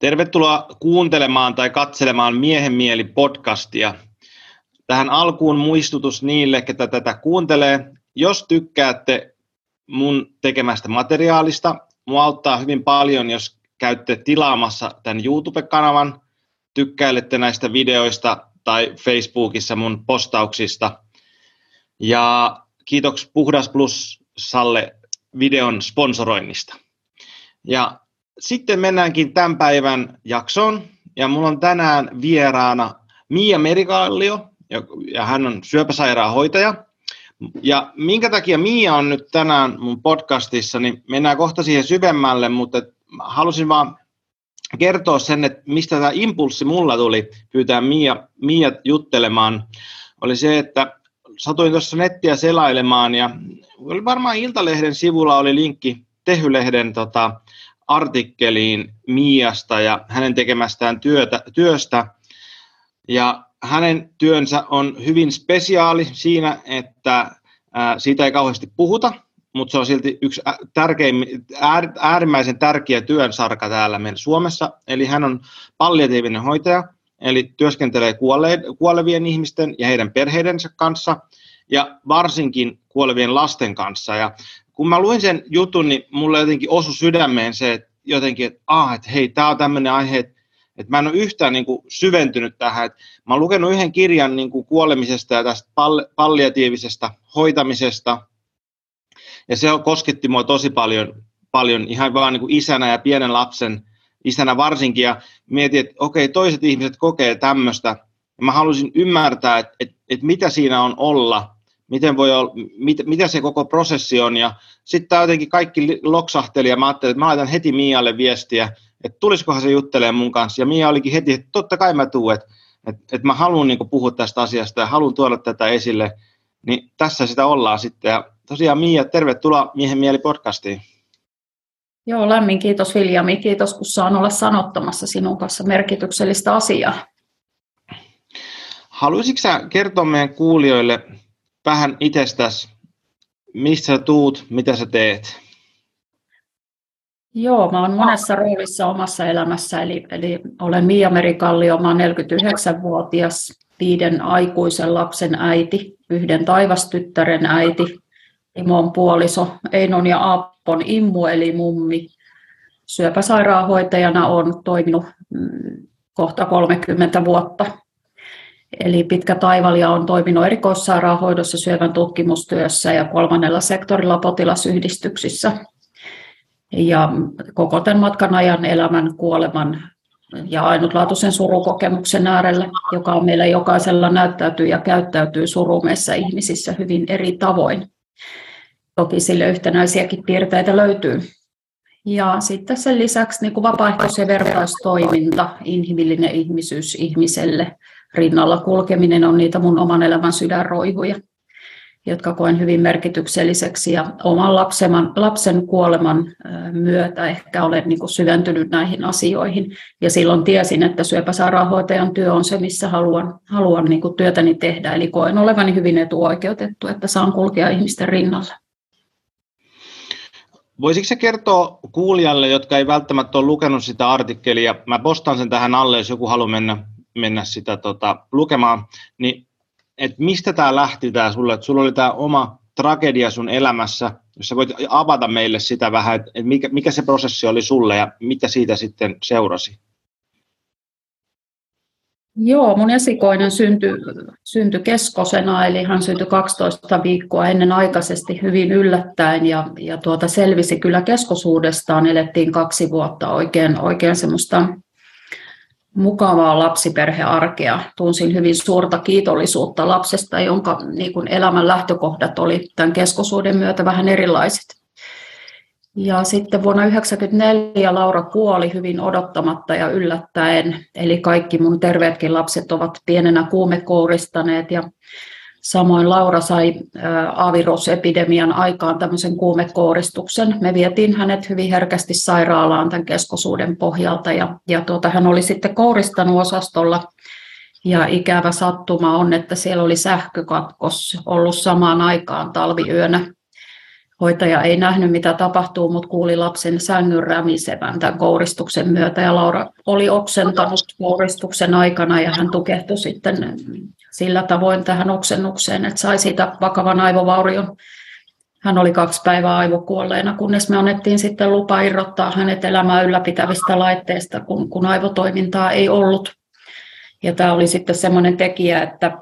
Tervetuloa kuuntelemaan tai katselemaan Miehen mieli podcastia. Tähän alkuun muistutus niille, ketä tätä kuuntelee. Jos tykkäätte mun tekemästä materiaalista, mua auttaa hyvin paljon, jos käytte tilaamassa tämän YouTube-kanavan, tykkäilette näistä videoista tai Facebookissa mun postauksista. Ja kiitos Puhdas Plusalle videon sponsoroinnista. Ja sitten mennäänkin tämän päivän jaksoon. Ja mulla on tänään vieraana Mia Merikallio, ja hän on syöpäsairaanhoitaja. Ja minkä takia Mia on nyt tänään mun podcastissa, niin mennään kohta siihen syvemmälle, mutta halusin vaan kertoa sen, että mistä tämä impulssi mulla tuli pyytää Mia, Mia juttelemaan, oli se, että satuin tuossa nettiä selailemaan ja oli varmaan Iltalehden sivulla oli linkki Tehylehden tota, artikkeliin Miasta ja hänen tekemästään työtä, työstä. Ja hänen työnsä on hyvin spesiaali siinä, että siitä ei kauheasti puhuta, mutta se on silti yksi tärkein, äärimmäisen tärkeä työnsarka täällä meillä Suomessa. Eli hän on palliatiivinen hoitaja, eli työskentelee kuole, kuolevien ihmisten ja heidän perheidensä kanssa, ja varsinkin kuolevien lasten kanssa. Ja kun mä luin sen jutun, niin mulle jotenkin osui sydämeen se, että jotenkin, että, ah, että hei, tämä on tämmöinen aihe, että, että mä en ole yhtään niin kuin, syventynyt tähän. Että mä oon lukenut yhden kirjan niin kuin, kuolemisesta ja tästä palliatiivisesta hoitamisesta, ja se kosketti mua tosi paljon, paljon ihan vaan niin kuin isänä ja pienen lapsen isänä varsinkin, ja mietin, että okei, toiset ihmiset kokee tämmöistä, ja mä halusin ymmärtää, että, että, että mitä siinä on olla, miten voi olla, mit, mitä se koko prosessi on, ja sitten tämä jotenkin kaikki loksahteli, ja mä ajattelin, että mä laitan heti Mialle viestiä, että tulisikohan se juttelemaan mun kanssa, ja Mia olikin heti, että totta kai mä tuun, että, että, että mä haluan niin puhua tästä asiasta, ja haluan tuoda tätä esille, niin tässä sitä ollaan sitten, ja tosiaan Mia, tervetuloa Miehen mieli podcastiin. Joo, lämmin kiitos Viljami. Kiitos, kun saan olla sanottamassa sinun kanssa merkityksellistä asiaa. Haluaisitko kertoa meidän kuulijoille vähän itsestäsi, missä tuut, mitä sä teet? Joo, mä oon monessa roolissa omassa elämässä, eli, eli olen Mia Merikallio, mä oon 49-vuotias, viiden aikuisen lapsen äiti, yhden taivastyttären äiti, Timon puoliso, Einon ja Aappon immu eli mummi. Syöpäsairaanhoitajana on toiminut mm, kohta 30 vuotta. Eli pitkä taivalia on toiminut erikoissairaanhoidossa syövän tutkimustyössä ja kolmannella sektorilla potilasyhdistyksissä. Ja koko tämän matkan ajan elämän, kuoleman ja ainutlaatuisen surukokemuksen äärellä, joka on meillä jokaisella näyttäytyy ja käyttäytyy surumessa ihmisissä hyvin eri tavoin. Toki sille yhtenäisiäkin piirteitä löytyy. Ja sitten sen lisäksi niin kuin vapaaehtois- ja vertaistoiminta, inhimillinen ihmisyys ihmiselle, rinnalla kulkeminen on niitä mun oman elämän sydänroihuja, jotka koen hyvin merkitykselliseksi. Ja oman lapsen, lapsen kuoleman myötä ehkä olen niin kuin syventynyt näihin asioihin. Ja silloin tiesin, että syöpäsairaanhoitajan työ on se, missä haluan, haluan niin kuin työtäni tehdä. Eli koen olevani hyvin etuoikeutettu, että saan kulkea ihmisten rinnalla. Voisitko se kertoa kuulijalle, jotka ei välttämättä ole lukenut sitä artikkelia, mä postaan sen tähän alle, jos joku haluaa mennä, mennä sitä tota, lukemaan, niin että mistä tämä lähti tämä sulle, että sulla oli tämä oma tragedia sun elämässä, jos sä voit avata meille sitä vähän, että mikä, mikä se prosessi oli sulle ja mitä siitä sitten seurasi? Joo, mun esikoinen syntyi, syntyi keskosena, eli hän syntyi 12 viikkoa ennen aikaisesti hyvin yllättäen ja, ja tuota selvisi kyllä keskosuudestaan. Elettiin kaksi vuotta oikein, oikein semmoista mukavaa lapsiperhearkea. Tunsin hyvin suurta kiitollisuutta lapsesta, jonka niin kuin elämän lähtökohdat oli tämän keskosuuden myötä vähän erilaiset. Ja sitten vuonna 1994 Laura kuoli hyvin odottamatta ja yllättäen, eli kaikki mun terveetkin lapset ovat pienenä kuumekouristaneet ja samoin Laura sai aavirusepidemian aikaan tämmöisen kuumekouristuksen. Me vietiin hänet hyvin herkästi sairaalaan tämän keskosuuden pohjalta ja, ja tuota, hän oli sitten kouristanut osastolla ja ikävä sattuma on, että siellä oli sähkökatkos ollut samaan aikaan talviyönä hoitaja ei nähnyt, mitä tapahtuu, mutta kuuli lapsen sängyn rämisevän tämän kouristuksen myötä. Ja Laura oli oksentanut kouristuksen aikana ja hän tukehtui sitten sillä tavoin tähän oksennukseen, että sai siitä vakavan aivovaurion. Hän oli kaksi päivää aivokuolleena, kunnes me annettiin sitten lupa irrottaa hänet elämää ylläpitävistä laitteista, kun, kun aivotoimintaa ei ollut. Ja tämä oli sitten semmoinen tekijä, että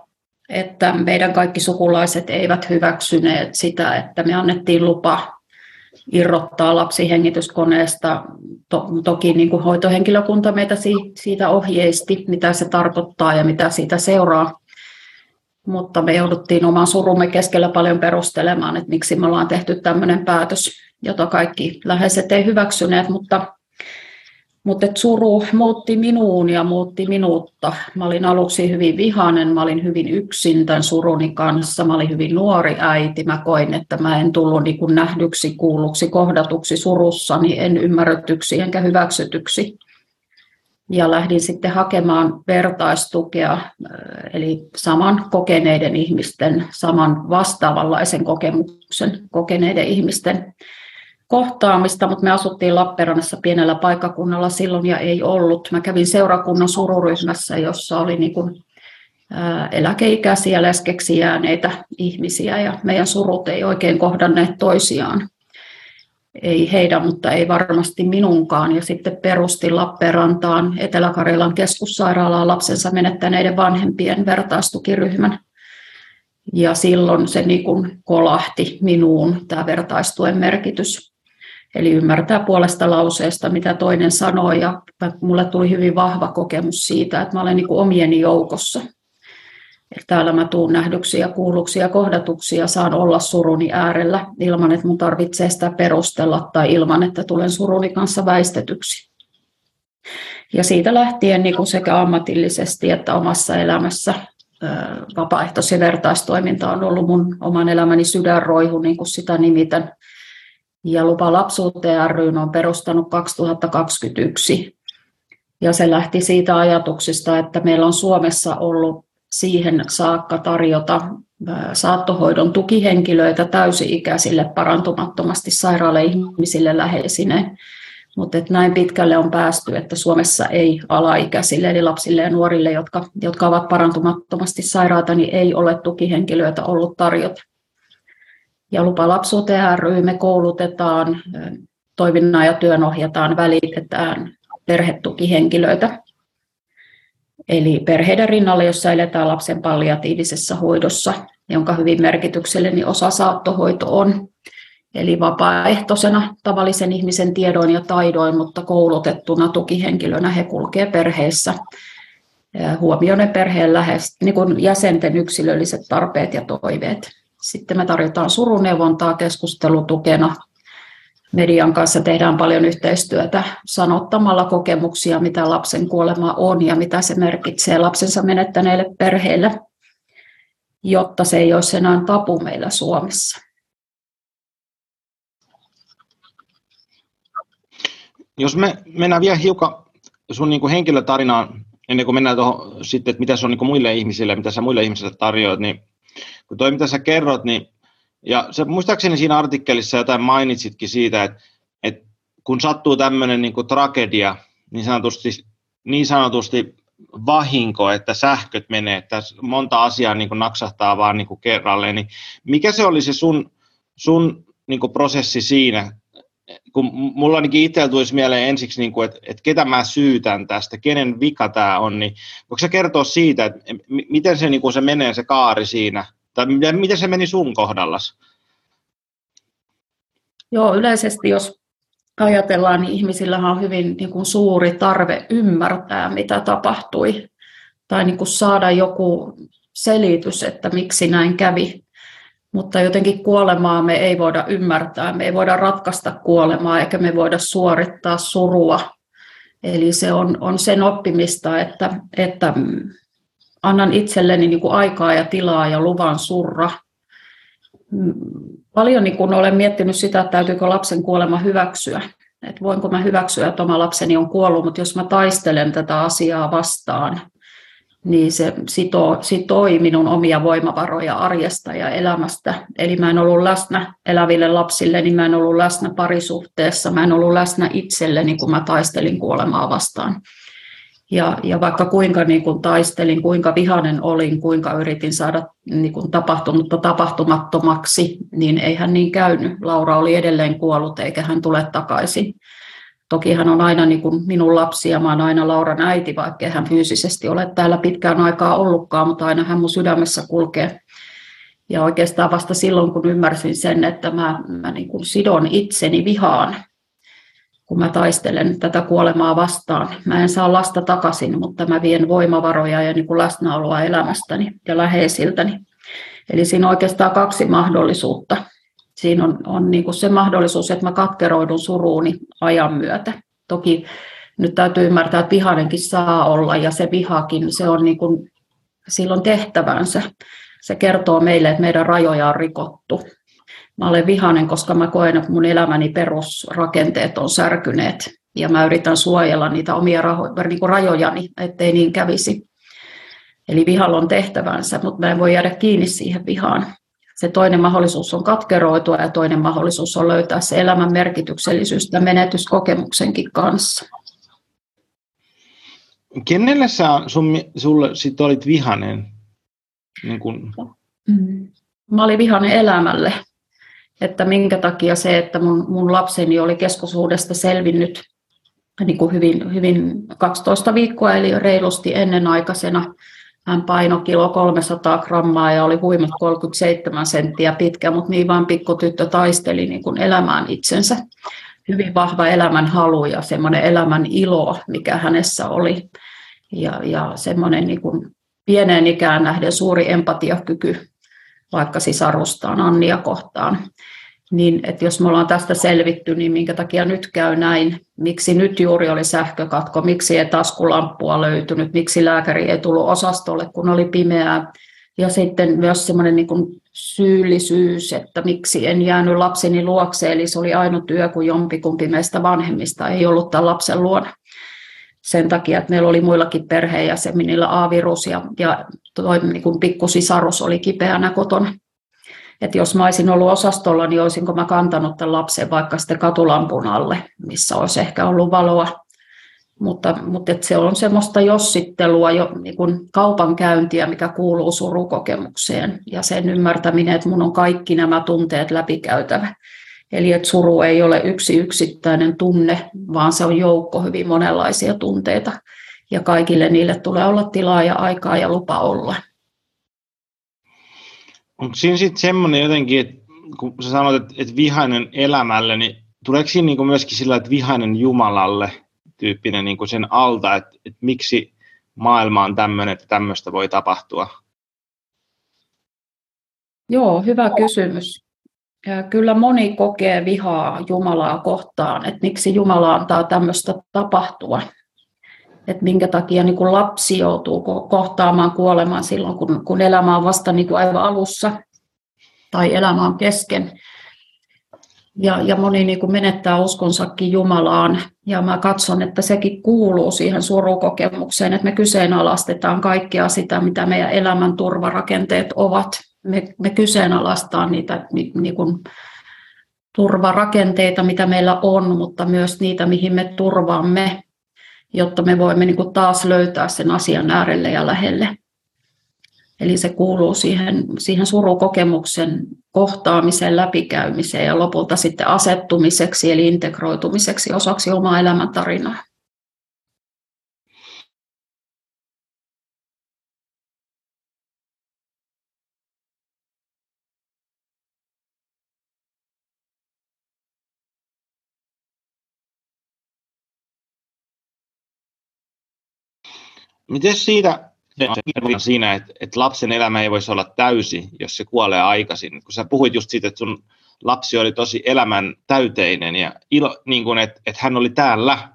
että meidän kaikki sukulaiset eivät hyväksyneet sitä, että me annettiin lupa irrottaa lapsi hengityskoneesta. To, toki niin kuin hoitohenkilökunta meitä siitä ohjeisti, mitä se tarkoittaa ja mitä siitä seuraa. Mutta me jouduttiin oman surumme keskellä paljon perustelemaan, että miksi me ollaan tehty tämmöinen päätös, jota kaikki läheiset ei hyväksyneet, mutta mutta suru muutti minuun ja muutti minuutta. Mä olin aluksi hyvin vihainen, mä olin hyvin yksin tämän suruni kanssa. Mä olin hyvin nuori äiti. Mä koin, että mä en tullut niin kuin nähdyksi, kuulluksi, kohdatuksi surussani, en ymmärretyksi enkä hyväksytyksi. Ja lähdin sitten hakemaan vertaistukea, eli saman kokeneiden ihmisten, saman vastaavanlaisen kokemuksen kokeneiden ihmisten kohtaamista, mutta me asuttiin Lappeenrannassa pienellä paikkakunnalla silloin ja ei ollut. Mä kävin seurakunnan sururyhmässä, jossa oli niin kuin eläkeikäisiä leskeksi jääneitä ihmisiä ja meidän surut ei oikein kohdanneet toisiaan. Ei heidän, mutta ei varmasti minunkaan. Ja sitten perusti Lappeenrantaan Etelä-Karjalan keskussairaalaan lapsensa menettäneiden vanhempien vertaistukiryhmän. Ja silloin se niin kuin kolahti minuun, tämä vertaistuen merkitys. Eli ymmärtää puolesta lauseesta, mitä toinen sanoo, ja mulle tuli hyvin vahva kokemus siitä, että mä olen niin kuin omieni joukossa. Että täällä mä tuun nähdyksi ja kuulluksi ja saan olla suruni äärellä ilman, että mun tarvitsee sitä perustella tai ilman, että tulen suruni kanssa väistetyksi. Ja siitä lähtien niin kuin sekä ammatillisesti että omassa elämässä vapaaehtois- ja vertaistoiminta on ollut mun oman elämäni sydänroihu, niin kuin sitä nimitän ja Lupa lapsuuteen ry on perustanut 2021. Ja se lähti siitä ajatuksesta, että meillä on Suomessa ollut siihen saakka tarjota saattohoidon tukihenkilöitä täysi-ikäisille parantumattomasti sairaalle ihmisille läheisine. Mutta näin pitkälle on päästy, että Suomessa ei alaikäisille, eli lapsille ja nuorille, jotka, jotka ovat parantumattomasti sairaata, niin ei ole tukihenkilöitä ollut tarjota. Ja Lupa lapsuuteen ry me koulutetaan, toiminnan ja työn ohjataan, välitetään perhetukihenkilöitä. Eli perheiden rinnalle, jossa eletään lapsen palliatiivisessa hoidossa, jonka hyvin merkityksellinen osa saattohoito on. Eli vapaaehtoisena tavallisen ihmisen tiedoin ja taidoin, mutta koulutettuna tukihenkilönä he kulkee perheessä huomioiden perheen lähes, niin kuin jäsenten yksilölliset tarpeet ja toiveet. Sitten me tarjotaan suruneuvontaa keskustelutukena. Median kanssa tehdään paljon yhteistyötä sanottamalla kokemuksia, mitä lapsen kuolema on ja mitä se merkitsee lapsensa menettäneille perheille, jotta se ei olisi enää tapu meillä Suomessa. Jos me mennään vielä hiukan sun niin kuin henkilötarinaan, ennen kuin mennään tuohon sitten, että mitä se on niin kuin muille ihmisille, mitä sä muille ihmisille tarjoat, niin kun toi mitä sä kerrot, niin ja se, muistaakseni siinä artikkelissa jotain mainitsitkin siitä, että, että kun sattuu tämmöinen niin tragedia, niin sanotusti, niin sanotusti vahinko, että sähköt menee, että monta asiaa niin kuin naksahtaa vaan niin kuin kerralleen, niin mikä se oli se sun, sun niin kuin prosessi siinä, kun mulla ainakin itsellä tulisi mieleen ensiksi, niin että, että ketä mä syytän tästä, kenen vika tämä on, niin voiko sä kertoa siitä, että miten se, niin kuin se menee se kaari siinä, tai miten se meni sun kohdallas? Joo, yleisesti jos ajatellaan, niin ihmisillä on hyvin niin kuin suuri tarve ymmärtää, mitä tapahtui, tai niin kuin saada joku selitys, että miksi näin kävi. Mutta jotenkin kuolemaa me ei voida ymmärtää, me ei voida ratkaista kuolemaa, eikä me voida suorittaa surua. Eli se on, on sen oppimista, että, että annan itselleni niin kuin aikaa ja tilaa ja luvan surra. Paljon niin kuin olen miettinyt sitä, että täytyykö lapsen kuolema hyväksyä. Että voinko mä hyväksyä, että oma lapseni on kuollut, mutta jos mä taistelen tätä asiaa vastaan, niin se sitoo, sitoi minun omia voimavaroja arjesta ja elämästä. Eli mä en ollut läsnä eläville lapsille, niin mä en ollut läsnä parisuhteessa, mä en ollut läsnä itselleni, kun mä taistelin kuolemaa vastaan. Ja, ja vaikka kuinka niin kuin taistelin, kuinka vihanen olin, kuinka yritin saada niin kuin tapahtunutta tapahtumattomaksi, niin eihän niin käynyt. Laura oli edelleen kuollut eikä hän tule takaisin. Toki hän on aina niin kuin minun lapsi ja mä olen aina Lauran äiti, vaikka hän fyysisesti ole täällä pitkään aikaa ollutkaan, mutta aina hän mun sydämessä kulkee. Ja oikeastaan vasta silloin, kun ymmärsin sen, että mä, mä niin kuin sidon itseni vihaan, kun mä taistelen tätä kuolemaa vastaan. Mä en saa lasta takaisin, mutta mä vien voimavaroja ja niin kuin läsnäoloa elämästäni ja läheisiltäni. Eli siinä on oikeastaan kaksi mahdollisuutta siinä on, on niin kuin se mahdollisuus, että mä katkeroidun suruuni ajan myötä. Toki nyt täytyy ymmärtää, että vihainenkin saa olla ja se vihakin, se on niin kuin, silloin tehtävänsä. Se kertoo meille, että meidän rajoja on rikottu. Mä olen vihainen, koska mä koen, että mun elämäni perusrakenteet on särkyneet ja mä yritän suojella niitä omia raho- niin kuin rajojani, ettei niin kävisi. Eli vihalla on tehtävänsä, mutta mä en voi jäädä kiinni siihen vihaan se toinen mahdollisuus on katkeroitua ja toinen mahdollisuus on löytää se elämän merkityksellisyys ja menetyskokemuksenkin kanssa. Kenelle sä sun, sulle sit olit vihanen? Niin kun... Mm. Mä olin vihanen elämälle. Että minkä takia se, että mun, mun lapseni oli keskosuudesta selvinnyt niin kuin hyvin, hyvin 12 viikkoa, eli reilusti ennenaikaisena, hän painoi kilo 300 grammaa ja oli huimat 37 senttiä pitkä, mutta niin vaan pikkutyttö taisteli niin kuin elämään itsensä. Hyvin vahva elämän halu ja semmoinen elämän ilo, mikä hänessä oli. Ja, ja semmoinen niin kuin pieneen ikään nähden suuri empatiakyky vaikka sisarustaan Annia kohtaan niin että jos me ollaan tästä selvitty, niin minkä takia nyt käy näin, miksi nyt juuri oli sähkökatko, miksi ei taskulamppua löytynyt, miksi lääkäri ei tullut osastolle, kun oli pimeää. Ja sitten myös semmoinen niin syyllisyys, että miksi en jäänyt lapseni luokse, eli se oli ainut työ, kun jompikumpi meistä vanhemmista ei ollut tämän lapsen luona. Sen takia, että meillä oli muillakin perheenjäsenillä A-virus ja, ja toi niin pikkusisarus oli kipeänä kotona että jos mä olisin ollut osastolla, niin olisinko mä kantanut tämän lapsen vaikka sitten katulampun alle, missä olisi ehkä ollut valoa. Mutta, mutta se on semmoista jossittelua, jo, niin kuin kaupankäyntiä, mikä kuuluu surukokemukseen ja sen ymmärtäminen, että mun on kaikki nämä tunteet läpikäytävä. Eli että suru ei ole yksi yksittäinen tunne, vaan se on joukko hyvin monenlaisia tunteita. Ja kaikille niille tulee olla tilaa ja aikaa ja lupa olla. Onko siinä sitten semmoinen jotenkin, että kun sä sanoit, että, että vihainen elämälle, niin tuleeko siinä niin myöskin sillä, että vihainen Jumalalle tyyppinen niin kuin sen alta, että, että miksi maailma on tämmöinen, että tämmöistä voi tapahtua? Joo, hyvä kysymys. Ja kyllä moni kokee vihaa Jumalaa kohtaan, että miksi Jumala antaa tämmöistä tapahtua että minkä takia niin kuin lapsi joutuu kohtaamaan kuolemaan silloin, kun, kun elämä on vasta niin kuin aivan alussa tai elämä on kesken. Ja, ja moni niin kuin menettää uskonsakin Jumalaan. Ja mä katson, että sekin kuuluu siihen surukokemukseen, että me kyseenalaistetaan kaikkea sitä, mitä meidän elämän turvarakenteet ovat. Me, me kyseenalaistaan niitä niin kuin, turvarakenteita, mitä meillä on, mutta myös niitä, mihin me turvaamme jotta me voimme niin kuin taas löytää sen asian äärelle ja lähelle. Eli se kuuluu siihen, siihen surukokemuksen kohtaamiseen, läpikäymiseen ja lopulta sitten asettumiseksi eli integroitumiseksi osaksi omaa elämäntarinaa. Miten siitä siinä, että, että lapsen elämä ei voisi olla täysi, jos se kuolee aikaisin? Kun sä puhuit just siitä, että sun lapsi oli tosi elämän täyteinen ja ilo, niin kuin, että, että hän oli täällä.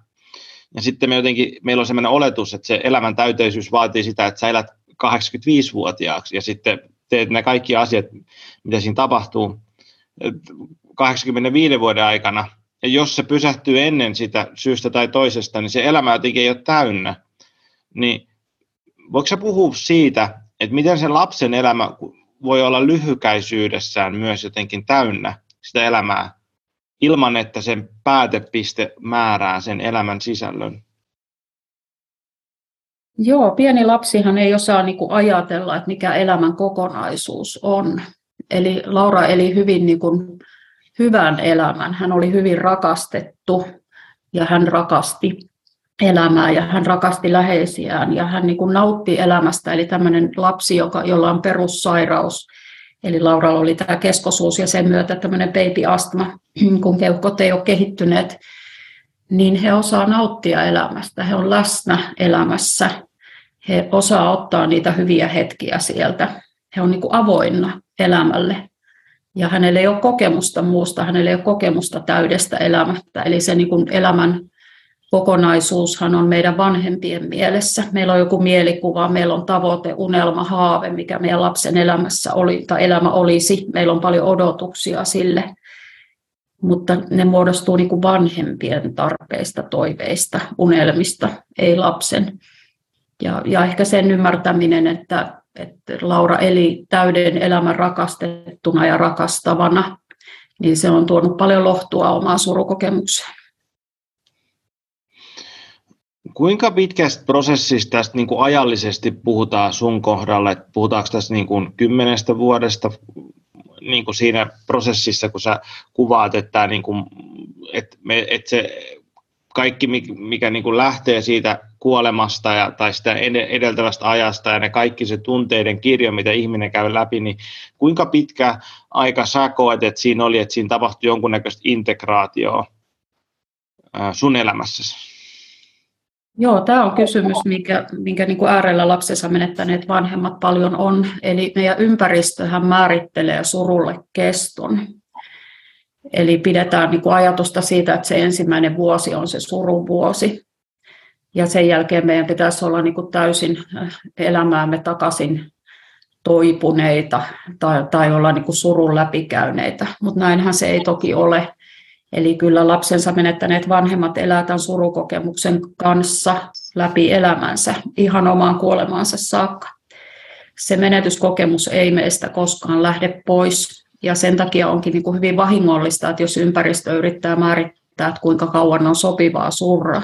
Ja sitten me jotenkin, meillä on sellainen oletus, että se elämän täyteisyys vaatii sitä, että sä elät 85-vuotiaaksi ja sitten teet ne kaikki asiat, mitä siinä tapahtuu 85 vuoden aikana. Ja jos se pysähtyy ennen sitä syystä tai toisesta, niin se elämä jotenkin ei ole täynnä niin voiko sä puhua siitä, että miten se lapsen elämä voi olla lyhykäisyydessään myös jotenkin täynnä sitä elämää, ilman että sen päätepiste määrää sen elämän sisällön? Joo, pieni lapsihan ei osaa niin kuin ajatella, että mikä elämän kokonaisuus on. Eli Laura eli hyvin niin hyvän elämän. Hän oli hyvin rakastettu ja hän rakasti elämää ja hän rakasti läheisiään ja hän niin kuin nautti elämästä. Eli tämmöinen lapsi, joka, jolla on perussairaus, eli Lauralla oli tämä keskosuus ja sen myötä tämmöinen baby-astma, kun keuhkot ei ole kehittyneet, niin he osaa nauttia elämästä, he on läsnä elämässä, he osaa ottaa niitä hyviä hetkiä sieltä, he on niin kuin avoinna elämälle. Ja hänellä ei ole kokemusta muusta, hänellä ei ole kokemusta täydestä elämästä. Eli se niin kuin elämän kokonaisuushan on meidän vanhempien mielessä. Meillä on joku mielikuva, meillä on tavoite, unelma, haave, mikä meidän lapsen elämässä oli, tai elämä olisi. Meillä on paljon odotuksia sille, mutta ne muodostuu niin kuin vanhempien tarpeista, toiveista, unelmista, ei lapsen. Ja, ja ehkä sen ymmärtäminen, että, että Laura eli täyden elämän rakastettuna ja rakastavana, niin se on tuonut paljon lohtua omaan surukokemukseen. Kuinka pitkästä prosessista tästä niin kuin ajallisesti puhutaan sun kohdalle? Puhutaanko tässä niin kuin kymmenestä vuodesta niin kuin siinä prosessissa, kun sä kuvaat, että, niin kuin, että, me, että se kaikki, mikä niin kuin lähtee siitä kuolemasta ja, tai sitä edeltävästä ajasta ja ne kaikki se tunteiden kirjo, mitä ihminen käy läpi, niin kuinka pitkä aika sä koet, että siinä oli, että siinä tapahtui jonkunnäköistä integraatioa sun elämässäsi? Joo, tämä on kysymys, minkä, minkä niin kuin äärellä lapsensa menettäneet vanhemmat paljon on. Eli meidän ympäristöhän määrittelee surulle keston. Eli pidetään niin kuin ajatusta siitä, että se ensimmäinen vuosi on se surun vuosi. Ja sen jälkeen meidän pitäisi olla niin kuin täysin äh, elämäämme takaisin toipuneita tai, tai olla niin kuin surun läpikäyneitä. Mutta näinhän se ei toki ole. Eli kyllä lapsensa menettäneet vanhemmat elää tämän surukokemuksen kanssa läpi elämänsä ihan omaan kuolemaansa saakka. Se menetyskokemus ei meistä koskaan lähde pois ja sen takia onkin niin hyvin vahingollista, että jos ympäristö yrittää määrittää, että kuinka kauan on sopivaa surra.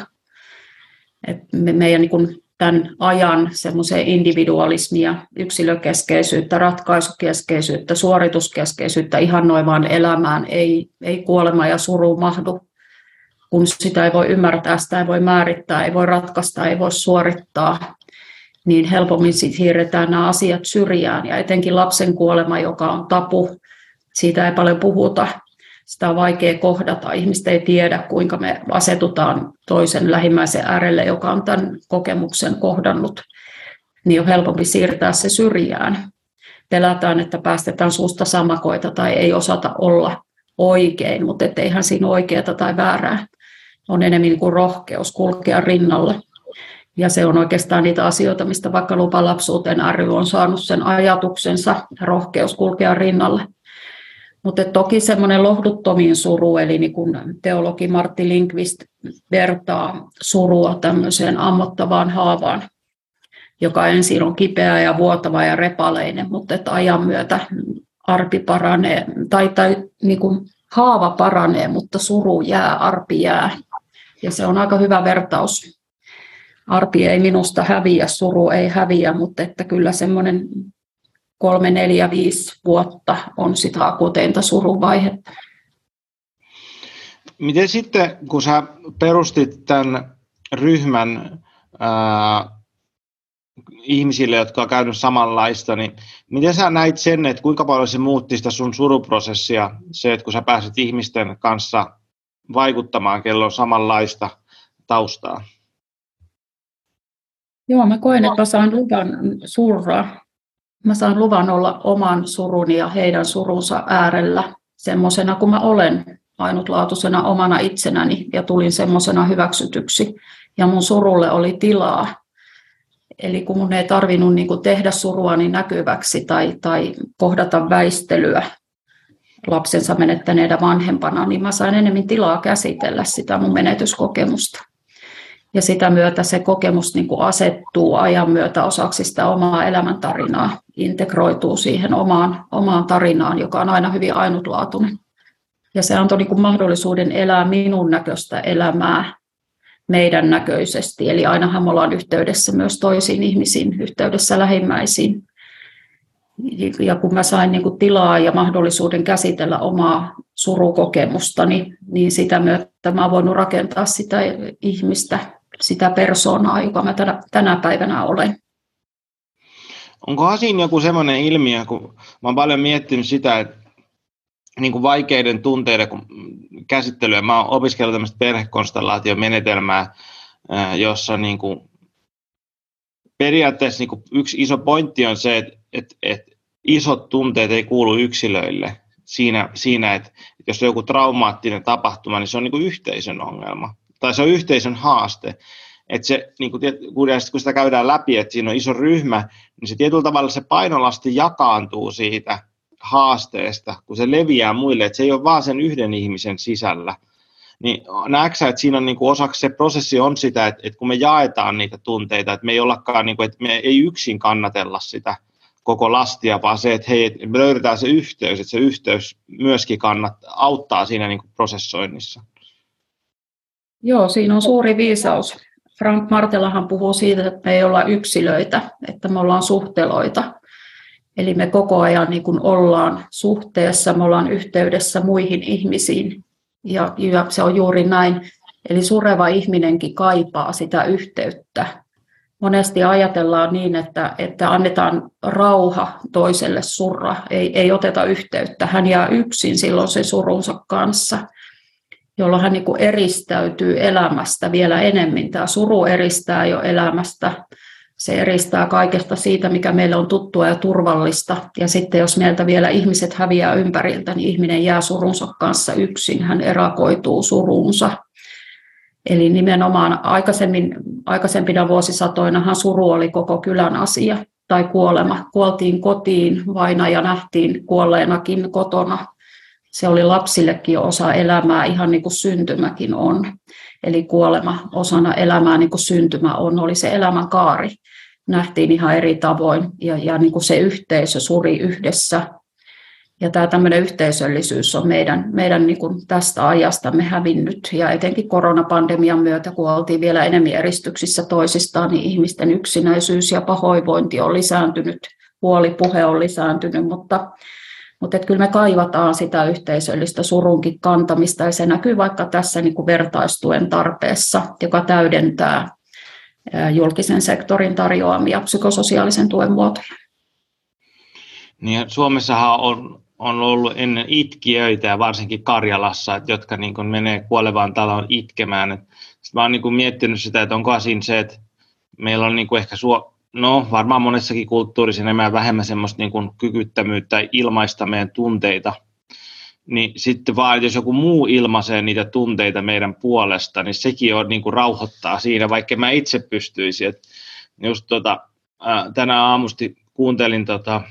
Meidän niin tämän ajan semmoiseen individualismia, yksilökeskeisyyttä, ratkaisukeskeisyyttä, suorituskeskeisyyttä ihannoivaan elämään. Ei, ei kuolema ja suru mahdu, kun sitä ei voi ymmärtää, sitä ei voi määrittää, ei voi ratkaista, ei voi suorittaa, niin helpommin siirretään nämä asiat syrjään. Ja etenkin lapsen kuolema, joka on tapu, siitä ei paljon puhuta, sitä on vaikea kohdata. Ihmiset ei tiedä, kuinka me asetutaan toisen lähimmäisen äärelle, joka on tämän kokemuksen kohdannut. Niin on helpompi siirtää se syrjään. Pelätään, että päästetään suusta samakoita tai ei osata olla oikein, mutta eihän siinä oikeaa tai väärää. On enemmän kuin rohkeus kulkea rinnalle. Ja se on oikeastaan niitä asioita, mistä vaikka lupa lapsuuteen ry on saanut sen ajatuksensa, rohkeus kulkea rinnalle. Mutta toki semmoinen lohduttomin suru, eli niin kun teologi Martti Linkvist vertaa surua tämmöiseen ammottavaan haavaan, joka ensin on kipeä ja vuotava ja repaleinen, mutta että ajan myötä arpi paranee, tai, tai niin kuin haava paranee, mutta suru jää, arpi jää. Ja se on aika hyvä vertaus. Arpi ei minusta häviä, suru ei häviä, mutta että kyllä semmoinen kolme, neljä, viisi vuotta on sitä akuteinta suruvaihetta. Miten sitten, kun sä perustit tämän ryhmän ää, ihmisille, jotka on käynyt samanlaista, niin miten sä näit sen, että kuinka paljon se muutti sitä sun suruprosessia, se, että kun sä pääsit ihmisten kanssa vaikuttamaan, kello on samanlaista taustaa? Joo, mä koen, että mä saan luvan surra Mä saan luvan olla oman suruni ja heidän surunsa äärellä semmoisena kuin mä olen ainutlaatuisena omana itsenäni ja tulin semmoisena hyväksytyksi. Ja mun surulle oli tilaa. Eli kun mun ei tarvinnut niin kuin tehdä suruani näkyväksi tai, tai kohdata väistelyä lapsensa menettäneitä vanhempana, niin mä sain enemmän tilaa käsitellä sitä mun menetyskokemusta. Ja sitä myötä se kokemus niin kuin asettuu ajan myötä osaksi sitä omaa elämäntarinaa, integroituu siihen omaan, omaan tarinaan, joka on aina hyvin ainutlaatuinen. Ja se antoi niin kuin mahdollisuuden elää minun näköistä elämää meidän näköisesti. Eli ainahan me ollaan yhteydessä myös toisiin ihmisiin, yhteydessä lähimmäisiin. Ja kun mä sain niin kuin tilaa ja mahdollisuuden käsitellä omaa surukokemustani, niin sitä myötä mä oon voinut rakentaa sitä ihmistä, sitä persoonaa, joka mä tänä, tänä päivänä olen. Onkohan siinä joku semmoinen ilmiö, kun mä oon paljon miettinyt sitä, että niin kuin vaikeiden tunteiden käsittelyä. Mä oon opiskellut tämmöistä perhekonstellaatiomenetelmää, jossa niin kuin periaatteessa niin kuin yksi iso pointti on se, että, että, että isot tunteet ei kuulu yksilöille siinä, siinä että, jos on joku traumaattinen tapahtuma, niin se on niin kuin yhteisön ongelma tai se on yhteisön haaste. Että se, niin kuin, kun sitä käydään läpi, että siinä on iso ryhmä, niin se tietyllä tavalla se painolasti jakaantuu siitä haasteesta, kun se leviää muille, että se ei ole vaan sen yhden ihmisen sisällä. Niin näetkö että siinä on niin kuin osaksi se prosessi on sitä, että, että kun me jaetaan niitä tunteita, että me ei ollakaan, niin kuin, että me ei yksin kannatella sitä koko lastia, vaan se, että hei, me löydetään se yhteys, että se yhteys myöskin kannat, auttaa siinä niin kuin prosessoinnissa. Joo, siinä on suuri viisaus. Frank Martelahan puhuu siitä, että me ei olla yksilöitä, että me ollaan suhteloita. Eli me koko ajan niin kuin ollaan suhteessa, me ollaan yhteydessä muihin ihmisiin. Ja, ja se on juuri näin. Eli sureva ihminenkin kaipaa sitä yhteyttä. Monesti ajatellaan niin, että, että annetaan rauha toiselle surra, ei, ei oteta yhteyttä. Hän jää yksin silloin se surunsa kanssa, jolloin hän niin kuin eristäytyy elämästä vielä enemmän. Tämä suru eristää jo elämästä se eristää kaikesta siitä, mikä meille on tuttua ja turvallista. Ja sitten jos meiltä vielä ihmiset häviää ympäriltä, niin ihminen jää surunsa kanssa yksin. Hän erakoituu surunsa. Eli nimenomaan aikaisemmin, aikaisempina vuosisatoinahan suru oli koko kylän asia tai kuolema. Kuoltiin kotiin vaina ja nähtiin kuolleenakin kotona. Se oli lapsillekin jo osa elämää, ihan niin kuin syntymäkin on. Eli kuolema osana elämää, niin kuin syntymä on, oli se elämän kaari nähtiin ihan eri tavoin ja, ja niin kuin se yhteisö suri yhdessä. Ja tämä tämmöinen yhteisöllisyys on meidän, meidän niin kuin tästä ajastamme hävinnyt ja etenkin koronapandemian myötä, kun oltiin vielä enemmän eristyksissä toisistaan, niin ihmisten yksinäisyys ja pahoinvointi on lisääntynyt, puolipuhe on lisääntynyt, mutta mutta että kyllä me kaivataan sitä yhteisöllistä surunkin kantamista ja se näkyy vaikka tässä niin kuin vertaistuen tarpeessa, joka täydentää julkisen sektorin tarjoamia psykososiaalisen tuen muotoja. Niin, Suomessahan on, on ollut ennen itkiöitä ja varsinkin Karjalassa, jotka niin kuin menee kuolevaan taloon itkemään. Mä oon niin kuin miettinyt sitä, että onko siinä se, että meillä on niin kuin ehkä suo, no varmaan monessakin kulttuurissa enemmän vähemmän semmoista niin kuin kykyttömyyttä ilmaista meidän tunteita – niin sitten vaan, jos joku muu ilmaisee niitä tunteita meidän puolesta, niin sekin on niin kuin rauhoittaa siinä, vaikka mä itse pystyisin. Et just tota, tänä aamusti kuuntelin tota,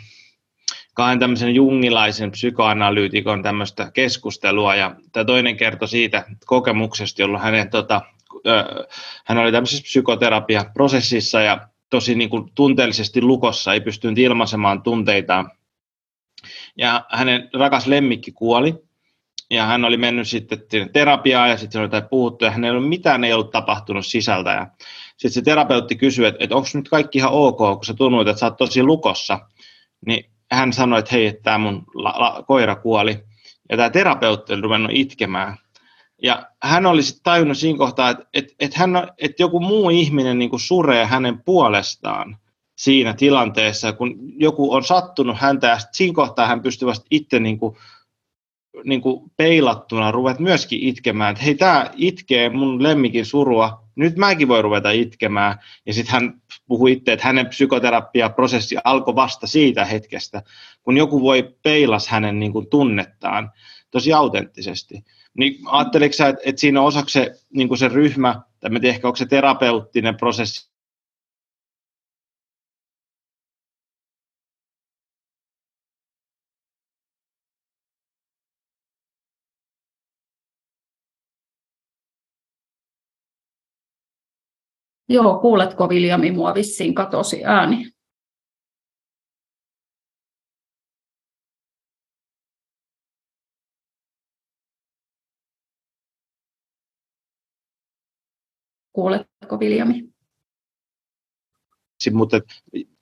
kahden tämmöisen jungilaisen psykoanalyytikon tämmöistä keskustelua, ja tämä toinen kertoi siitä kokemuksesta, jolloin hänen, tota, hän oli tämmöisessä psykoterapiaprosessissa, ja tosi niin kuin tunteellisesti lukossa, ei pystynyt ilmaisemaan tunteitaan, ja hänen rakas lemmikki kuoli, ja hän oli mennyt sitten terapiaan, ja sitten oli jotain puhuttu, ja hänellä mitään ei ollut tapahtunut sisältä, ja sitten se terapeutti kysyi, että, että onko nyt kaikki ihan ok, kun sä tunnuit, että sä oot tosi lukossa, niin hän sanoi, että hei, että tämä mun la, la, koira kuoli, ja tämä terapeutti oli ruvennut itkemään, ja hän oli sitten tajunnut siinä kohtaa, että, että, että, hän, joku muu ihminen niin kuin suree hänen puolestaan, siinä tilanteessa, kun joku on sattunut häntä ja siinä kohtaa hän pystyy vasta itse niin kuin, niin kuin peilattuna ruvet myöskin itkemään, että hei tämä itkee mun lemmikin surua, nyt mäkin voi ruveta itkemään. Ja sitten hän puhui itse, että hänen psykoterapiaprosessi alkoi vasta siitä hetkestä, kun joku voi peilas hänen niin kuin tunnettaan tosi autenttisesti. Niin ajatteliko sä, että, että siinä on osaksi se, niin se ryhmä, tai en tiedä, ehkä onko se terapeuttinen prosessi Joo, kuuletko Viljami, mua vissiin katosi ääni. Kuuletko Viljami? Mutta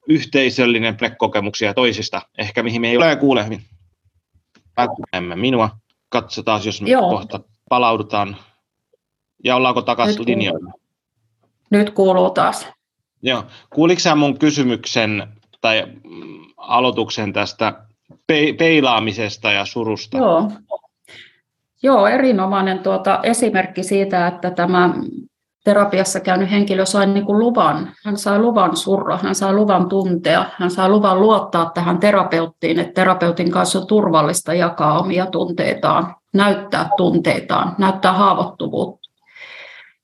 yhteisöllinen kokemuksia toisista, ehkä mihin me ei ole kuule hyvin. Emme minua. Katsotaan, jos me Joo. kohta palaudutaan. Ja ollaanko takaisin linjoilla? Nyt kuuluu taas. Joo. Kuulitko sä mun kysymyksen tai mm, aloituksen tästä peilaamisesta ja surusta? Joo, Joo erinomainen tuota esimerkki siitä, että tämä terapiassa käynyt henkilö sai niin kuin luvan. Hän sai luvan surra, hän sai luvan tuntea, hän sai luvan luottaa tähän terapeuttiin, että terapeutin kanssa on turvallista jakaa omia tunteitaan, näyttää tunteitaan, näyttää haavoittuvuutta.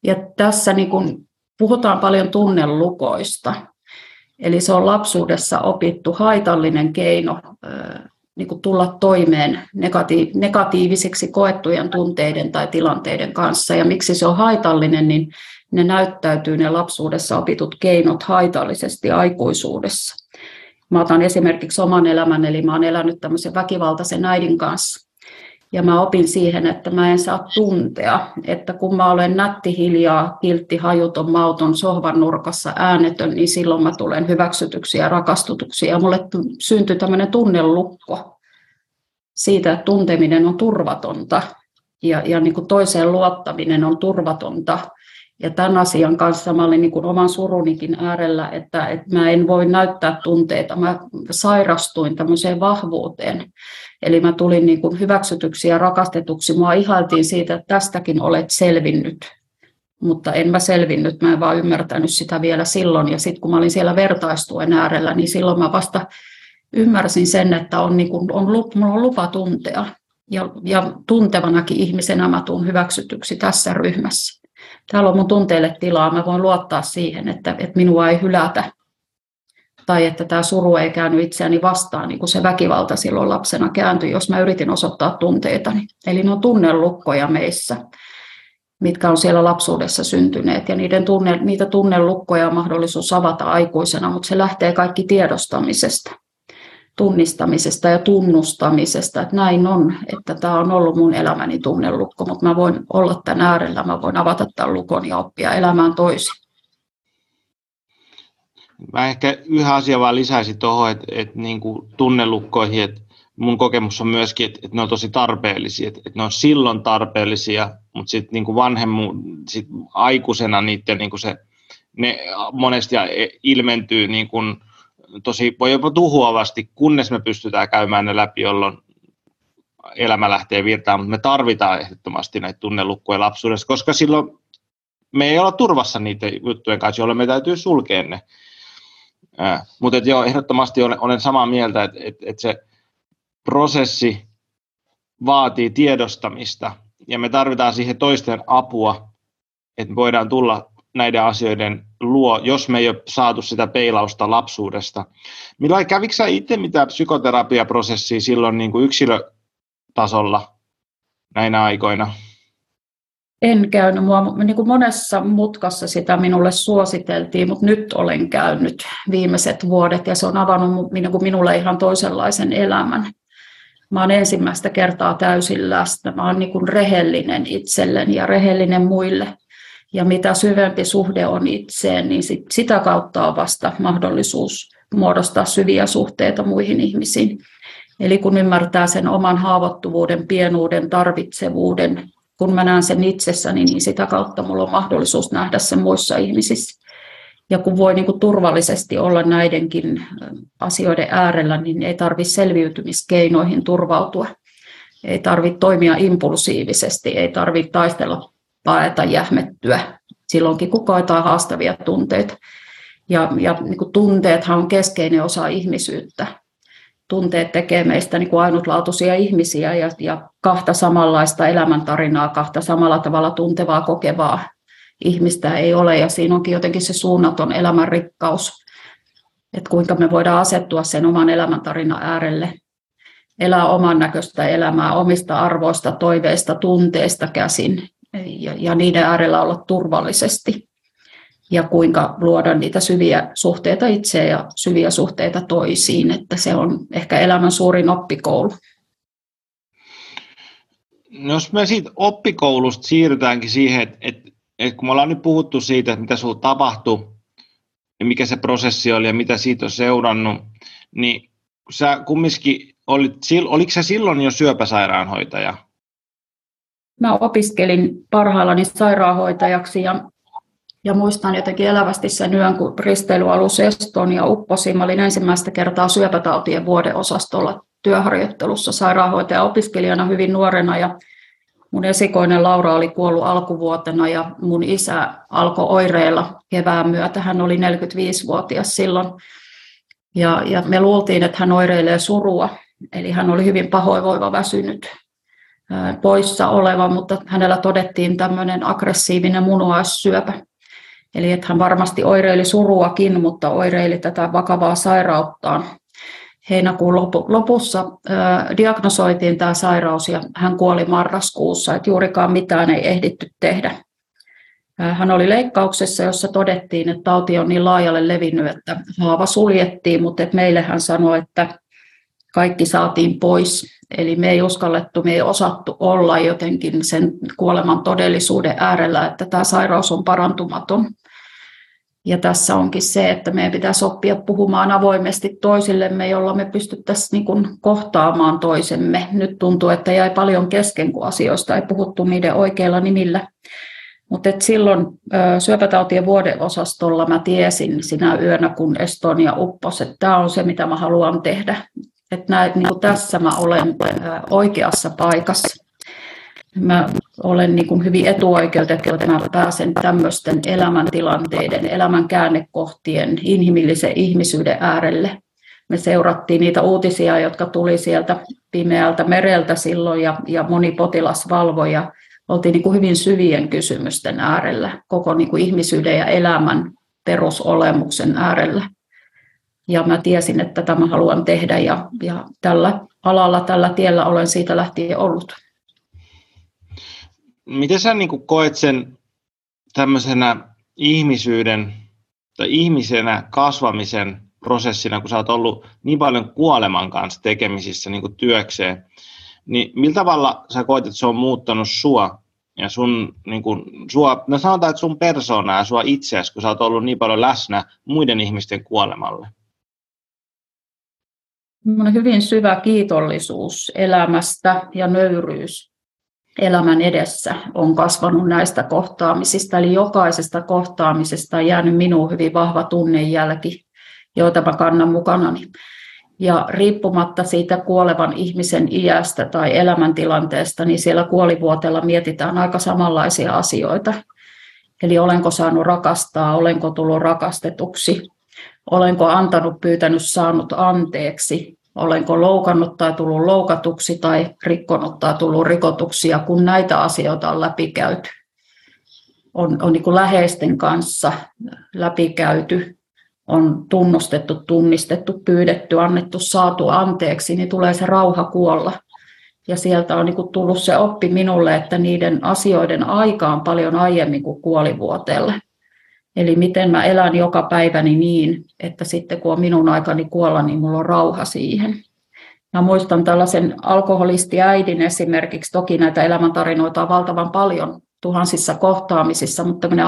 Ja tässä niin kuin puhutaan paljon tunnelukoista. Eli se on lapsuudessa opittu haitallinen keino niin kuin tulla toimeen negatiivisiksi koettujen tunteiden tai tilanteiden kanssa. Ja miksi se on haitallinen, niin ne näyttäytyy ne lapsuudessa opitut keinot haitallisesti aikuisuudessa. Mä otan esimerkiksi oman elämän, eli mä oon elänyt tämmöisen väkivaltaisen äidin kanssa. Ja mä opin siihen, että mä en saa tuntea, että kun mä olen nätti, hiljaa, kiltti, hajuton, mauton, sohvan nurkassa äänetön, niin silloin mä tulen hyväksytyksi ja rakastutuksi. Ja mulle syntyi tämmöinen tunnelukko siitä, että tunteminen on turvatonta ja, ja niin kuin toiseen luottaminen on turvatonta. Ja tämän asian kanssa mä olin niin kuin oman surunikin äärellä, että, että mä en voi näyttää tunteita. Mä sairastuin tämmöiseen vahvuuteen. Eli mä tulin niin kuin hyväksytyksi ja rakastetuksi. Mua ihailtiin siitä, että tästäkin olet selvinnyt. Mutta en mä selvinnyt, mä en vaan ymmärtänyt sitä vielä silloin. Ja sitten kun mä olin siellä vertaistuen äärellä, niin silloin mä vasta ymmärsin sen, että on, niin kuin, on, mulla on lupa tuntea. Ja, ja tuntevanakin ihmisenä mä tuun hyväksytyksi tässä ryhmässä. Täällä on mun tunteille tilaa, mä voin luottaa siihen, että, että minua ei hylätä. Tai että tämä suru ei käynyt itseäni vastaan, niin kuin se väkivalta silloin lapsena kääntyi, jos mä yritin osoittaa tunteitani. Eli ne on tunnelukkoja meissä, mitkä on siellä lapsuudessa syntyneet, ja niiden tunne, niitä tunnelukkoja on mahdollisuus avata aikuisena, mutta se lähtee kaikki tiedostamisesta, tunnistamisesta ja tunnustamisesta, että näin on, että tämä on ollut mun elämäni tunnelukko, mutta mä voin olla tämän äärellä, mä voin avata tämän lukon ja oppia elämään toisin. Mä ehkä yhä asia vaan lisäisin tuohon, että, että niin kuin tunnelukkoihin, että mun kokemus on myöskin, että, että ne on tosi tarpeellisia, että, että ne on silloin tarpeellisia, mutta sitten niin vanhemmu, sit aikuisena niiden niin kuin se, ne monesti ilmentyy niin kuin tosi, voi jopa tuhoavasti, kunnes me pystytään käymään ne läpi, jolloin elämä lähtee virtaan, mutta me tarvitaan ehdottomasti näitä tunnelukkoja lapsuudessa, koska silloin me ei olla turvassa niiden juttujen kanssa, jolloin me täytyy sulkea ne. Mutta joo, ehdottomasti olen, olen samaa mieltä, että et, et se prosessi vaatii tiedostamista ja me tarvitaan siihen toisten apua, että me voidaan tulla näiden asioiden luo, jos me ei ole saatu sitä peilausta lapsuudesta. Millä kävikö sä itse mitään psykoterapiaprosessia silloin niin kuin yksilötasolla näinä aikoina? En käynyt. Mua, niin kuin monessa mutkassa sitä minulle suositeltiin, mutta nyt olen käynyt viimeiset vuodet ja se on avannut niin kuin minulle ihan toisenlaisen elämän. Mä olen ensimmäistä kertaa täysin läsnä. Mä olen niin kuin rehellinen itselleni ja rehellinen muille. Ja mitä syvempi suhde on itseen, niin sit, sitä kautta on vasta mahdollisuus muodostaa syviä suhteita muihin ihmisiin. Eli kun ymmärtää sen oman haavoittuvuuden, pienuuden, tarvitsevuuden, kun mä näen sen itsessäni, niin sitä kautta mulla on mahdollisuus nähdä sen muissa ihmisissä. Ja kun voi niin kuin turvallisesti olla näidenkin asioiden äärellä, niin ei tarvitse selviytymiskeinoihin turvautua. Ei tarvitse toimia impulsiivisesti, ei tarvitse taistella paeta jähmettyä silloinkin, kun koetaan haastavia tunteita. Ja, ja niin kuin tunteethan on keskeinen osa ihmisyyttä tunteet tekee meistä niin kuin ainutlaatuisia ihmisiä ja, ja kahta samanlaista elämäntarinaa, kahta samalla tavalla tuntevaa, kokevaa ihmistä ei ole. Ja siinä onkin jotenkin se suunnaton elämän rikkaus, että kuinka me voidaan asettua sen oman elämäntarinan äärelle, elää oman näköistä elämää omista arvoista, toiveista, tunteista käsin ja, ja niiden äärellä olla turvallisesti. ja kuinka luoda niitä syviä suhteita itseen ja syviä suhteita toisiin, että se on ehkä elämän suurin oppikoulu. No jos me siitä oppikoulusta siirrytäänkin siihen, että, että, että kun me ollaan nyt puhuttu siitä, että mitä sinulla tapahtui ja mikä se prosessi oli ja mitä siitä on seurannut, niin sä kumminkin olit, oliko sä silloin jo syöpäsairaanhoitaja? Mä opiskelin parhaillani sairaanhoitajaksi ja, ja muistan jotenkin elävästi sen yön, kun risteilyalus Estonia upposi. Mä olin ensimmäistä kertaa syöpätautien vuodeosastolla työharjoittelussa sairaanhoitaja-opiskelijana hyvin nuorena ja mun esikoinen Laura oli kuollut alkuvuotena ja mun isä alkoi oireilla kevään myötä. Hän oli 45-vuotias silloin ja, ja me luultiin, että hän oireilee surua, eli hän oli hyvin pahoinvoiva, väsynyt, poissa oleva, mutta hänellä todettiin tämmöinen aggressiivinen munuaissyöpä. Eli että hän varmasti oireili suruakin, mutta oireili tätä vakavaa sairauttaan. Heinäkuun lopussa diagnosoitiin tämä sairaus ja hän kuoli marraskuussa, että juurikaan mitään ei ehditty tehdä. Hän oli leikkauksessa, jossa todettiin, että tauti on niin laajalle levinnyt, että haava suljettiin, mutta meille hän sanoi, että kaikki saatiin pois. Eli me ei uskallettu, me ei osattu olla jotenkin sen kuoleman todellisuuden äärellä, että tämä sairaus on parantumaton. Ja tässä onkin se, että meidän pitäisi oppia puhumaan avoimesti toisillemme, jolla me pystyttäisiin niin kohtaamaan toisemme. Nyt tuntuu, että jäi paljon kesken, kun asioista ei puhuttu niiden oikeilla nimillä. Mutta silloin syöpätautien vuodeosastolla mä tiesin sinä yönä, kun Estonia upposi, että tämä on se, mitä mä haluan tehdä. Että näin, niin tässä mä olen oikeassa paikassa. Mä olen niin kuin hyvin etuoikeutettu, että mä pääsen tämmöisten elämäntilanteiden, elämän käännekohtien, inhimillisen ihmisyyden äärelle. Me seurattiin niitä uutisia, jotka tuli sieltä pimeältä mereltä silloin ja, ja moni potilas valvoi ja oltiin niin kuin hyvin syvien kysymysten äärellä, koko niin kuin ihmisyyden ja elämän perusolemuksen äärellä. Ja mä tiesin, että tämä haluan tehdä ja, ja tällä alalla, tällä tiellä olen siitä lähtien ollut. Miten sä niin koet sen tämmöisenä ihmisyyden tai ihmisenä kasvamisen prosessina, kun sä oot ollut niin paljon kuoleman kanssa tekemisissä niin kuin työkseen, niin millä tavalla sä koet, että se on muuttanut sua ja sun, niin kuin, sua, no sanotaan, että sun persoonaa ja sua itseäsi, kun sä oot ollut niin paljon läsnä muiden ihmisten kuolemalle? Hyvin syvä kiitollisuus elämästä ja nöyryys elämän edessä on kasvanut näistä kohtaamisista. Eli jokaisesta kohtaamisesta on jäänyt minuun hyvin vahva tunnejälki, joita mä kannan mukanani. Ja riippumatta siitä kuolevan ihmisen iästä tai elämäntilanteesta, niin siellä kuolivuotella mietitään aika samanlaisia asioita. Eli olenko saanut rakastaa, olenko tullut rakastetuksi, olenko antanut, pyytänyt, saanut anteeksi, olenko loukannut tai tullut loukatuksi tai rikkonut tai tullut rikotuksi. Ja kun näitä asioita on läpikäyty, on, on niin kuin läheisten kanssa läpikäyty, on tunnustettu, tunnistettu, pyydetty, annettu, saatu anteeksi, niin tulee se rauha kuolla. Ja sieltä on niin kuin tullut se oppi minulle, että niiden asioiden aika on paljon aiemmin kuin kuolivuoteelle. Eli miten mä elän joka päiväni niin, että sitten kun on minun aikani kuolla, niin mulla on rauha siihen. Mä muistan tällaisen alkoholistiäidin esimerkiksi, toki näitä elämäntarinoita on valtavan paljon tuhansissa kohtaamisissa, mutta tämmöinen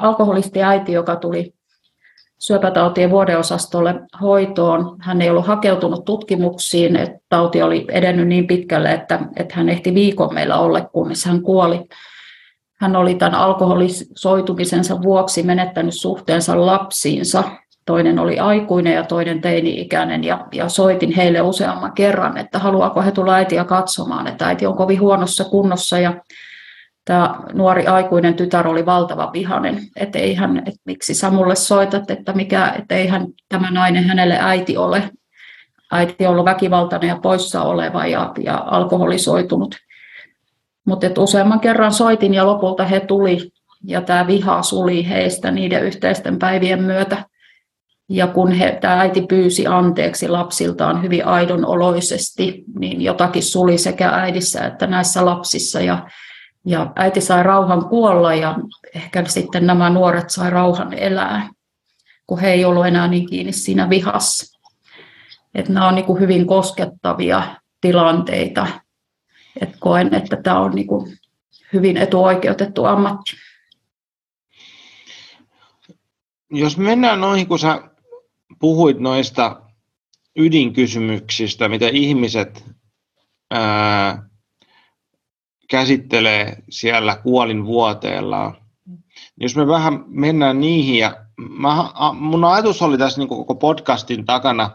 alkoholistiäiti, joka tuli syöpätautien vuodeosastolle hoitoon. Hän ei ollut hakeutunut tutkimuksiin, että tauti oli edennyt niin pitkälle, että, että hän ehti viikon meillä olla, kunnes hän kuoli. Hän oli tämän alkoholisoitumisensa vuoksi menettänyt suhteensa lapsiinsa. Toinen oli aikuinen ja toinen teini-ikäinen ja, ja soitin heille useamman kerran, että haluaako he tulla äitiä katsomaan, että äiti on kovin huonossa kunnossa ja tämä nuori aikuinen tytär oli valtava vihainen, että, hän, että miksi sä mulle soitat, että, mikä, että eihän tämä nainen hänelle äiti ole. Äiti on ollut väkivaltainen ja poissa oleva ja, ja alkoholisoitunut. Mutta useamman kerran soitin ja lopulta he tuli ja tämä viha suli heistä niiden yhteisten päivien myötä. Ja kun he, tämä äiti pyysi anteeksi lapsiltaan hyvin aidon oloisesti, niin jotakin suli sekä äidissä että näissä lapsissa. Ja Ja äiti sai rauhan kuolla ja ehkä sitten nämä nuoret sai rauhan elää, kun he ei ollut enää niin kiinni siinä vihassa. Että nämä on niin hyvin koskettavia tilanteita. Et koen, että tämä on niin hyvin etuoikeutettu ammatti. Jos mennään noihin, kun sä puhuit noista ydinkysymyksistä, mitä ihmiset ää, käsittelee siellä kuolinvuoteella. Jos me vähän mennään niihin, ja mä, mun ajatus oli tässä niin koko podcastin takana,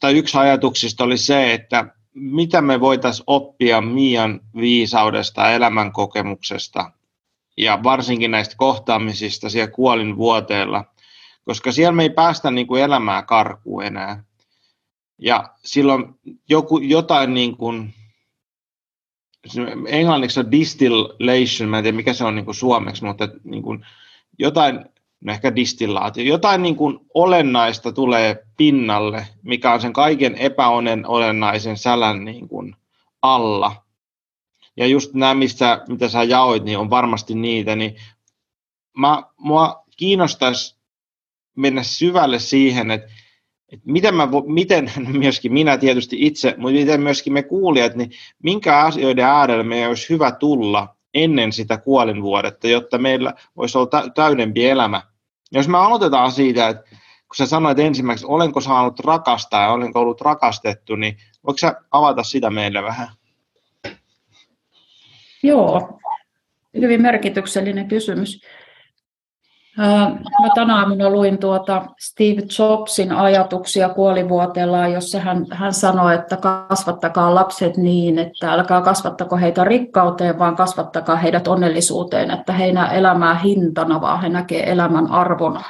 tai yksi ajatuksista oli se, että mitä me voitaisiin oppia Mian viisaudesta, elämänkokemuksesta ja varsinkin näistä kohtaamisista siellä kuolinvuoteella, koska siellä me ei päästä niin kuin elämää karkuun enää. Ja silloin joku, jotain niin kuin, englanniksi on distillation, mä en tiedä mikä se on niin kuin suomeksi, mutta niin kuin jotain, no ehkä distillaatio, jotain niin kuin olennaista tulee pinnalle, mikä on sen kaiken epäonen olennaisen sälän niin kuin alla. Ja just nämä, mistä, mitä sä jaoit, niin on varmasti niitä, niin mä, mua kiinnostaisi mennä syvälle siihen, että että miten, mä, miten myöskin minä tietysti itse, mutta miten myöskin me kuulijat, niin minkä asioiden äärellä meidän olisi hyvä tulla ennen sitä kuolinvuodetta, jotta meillä voisi olla täydempi elämä. Jos me aloitetaan siitä, että kun sä sanoit ensimmäiseksi, olenko saanut rakastaa ja olenko ollut rakastettu, niin voiko sä avata sitä meille vähän? Joo, hyvin merkityksellinen kysymys. Mä tänä aamuna luin tuota Steve Jobsin ajatuksia kuolivuoteellaan, jossa hän, hän sanoi, että kasvattakaa lapset niin, että älkää kasvattako heitä rikkauteen, vaan kasvattakaa heidät onnellisuuteen, että he ei näe elämää hintana, vaan he näkee elämän arvona.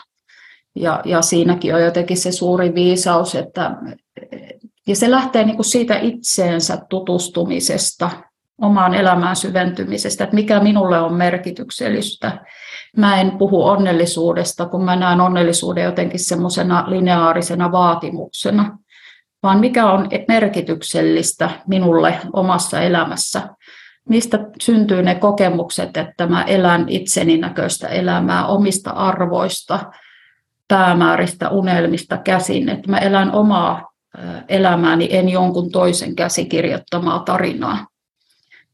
Ja, ja siinäkin on jotenkin se suuri viisaus, että ja se lähtee niin kuin siitä itseensä tutustumisesta, omaan elämään syventymisestä, että mikä minulle on merkityksellistä mä en puhu onnellisuudesta, kun mä näen onnellisuuden jotenkin semmoisena lineaarisena vaatimuksena, vaan mikä on merkityksellistä minulle omassa elämässä. Mistä syntyy ne kokemukset, että mä elän itseni näköistä elämää omista arvoista, päämääristä, unelmista käsin, että mä elän omaa elämääni, en jonkun toisen käsikirjoittamaa tarinaa.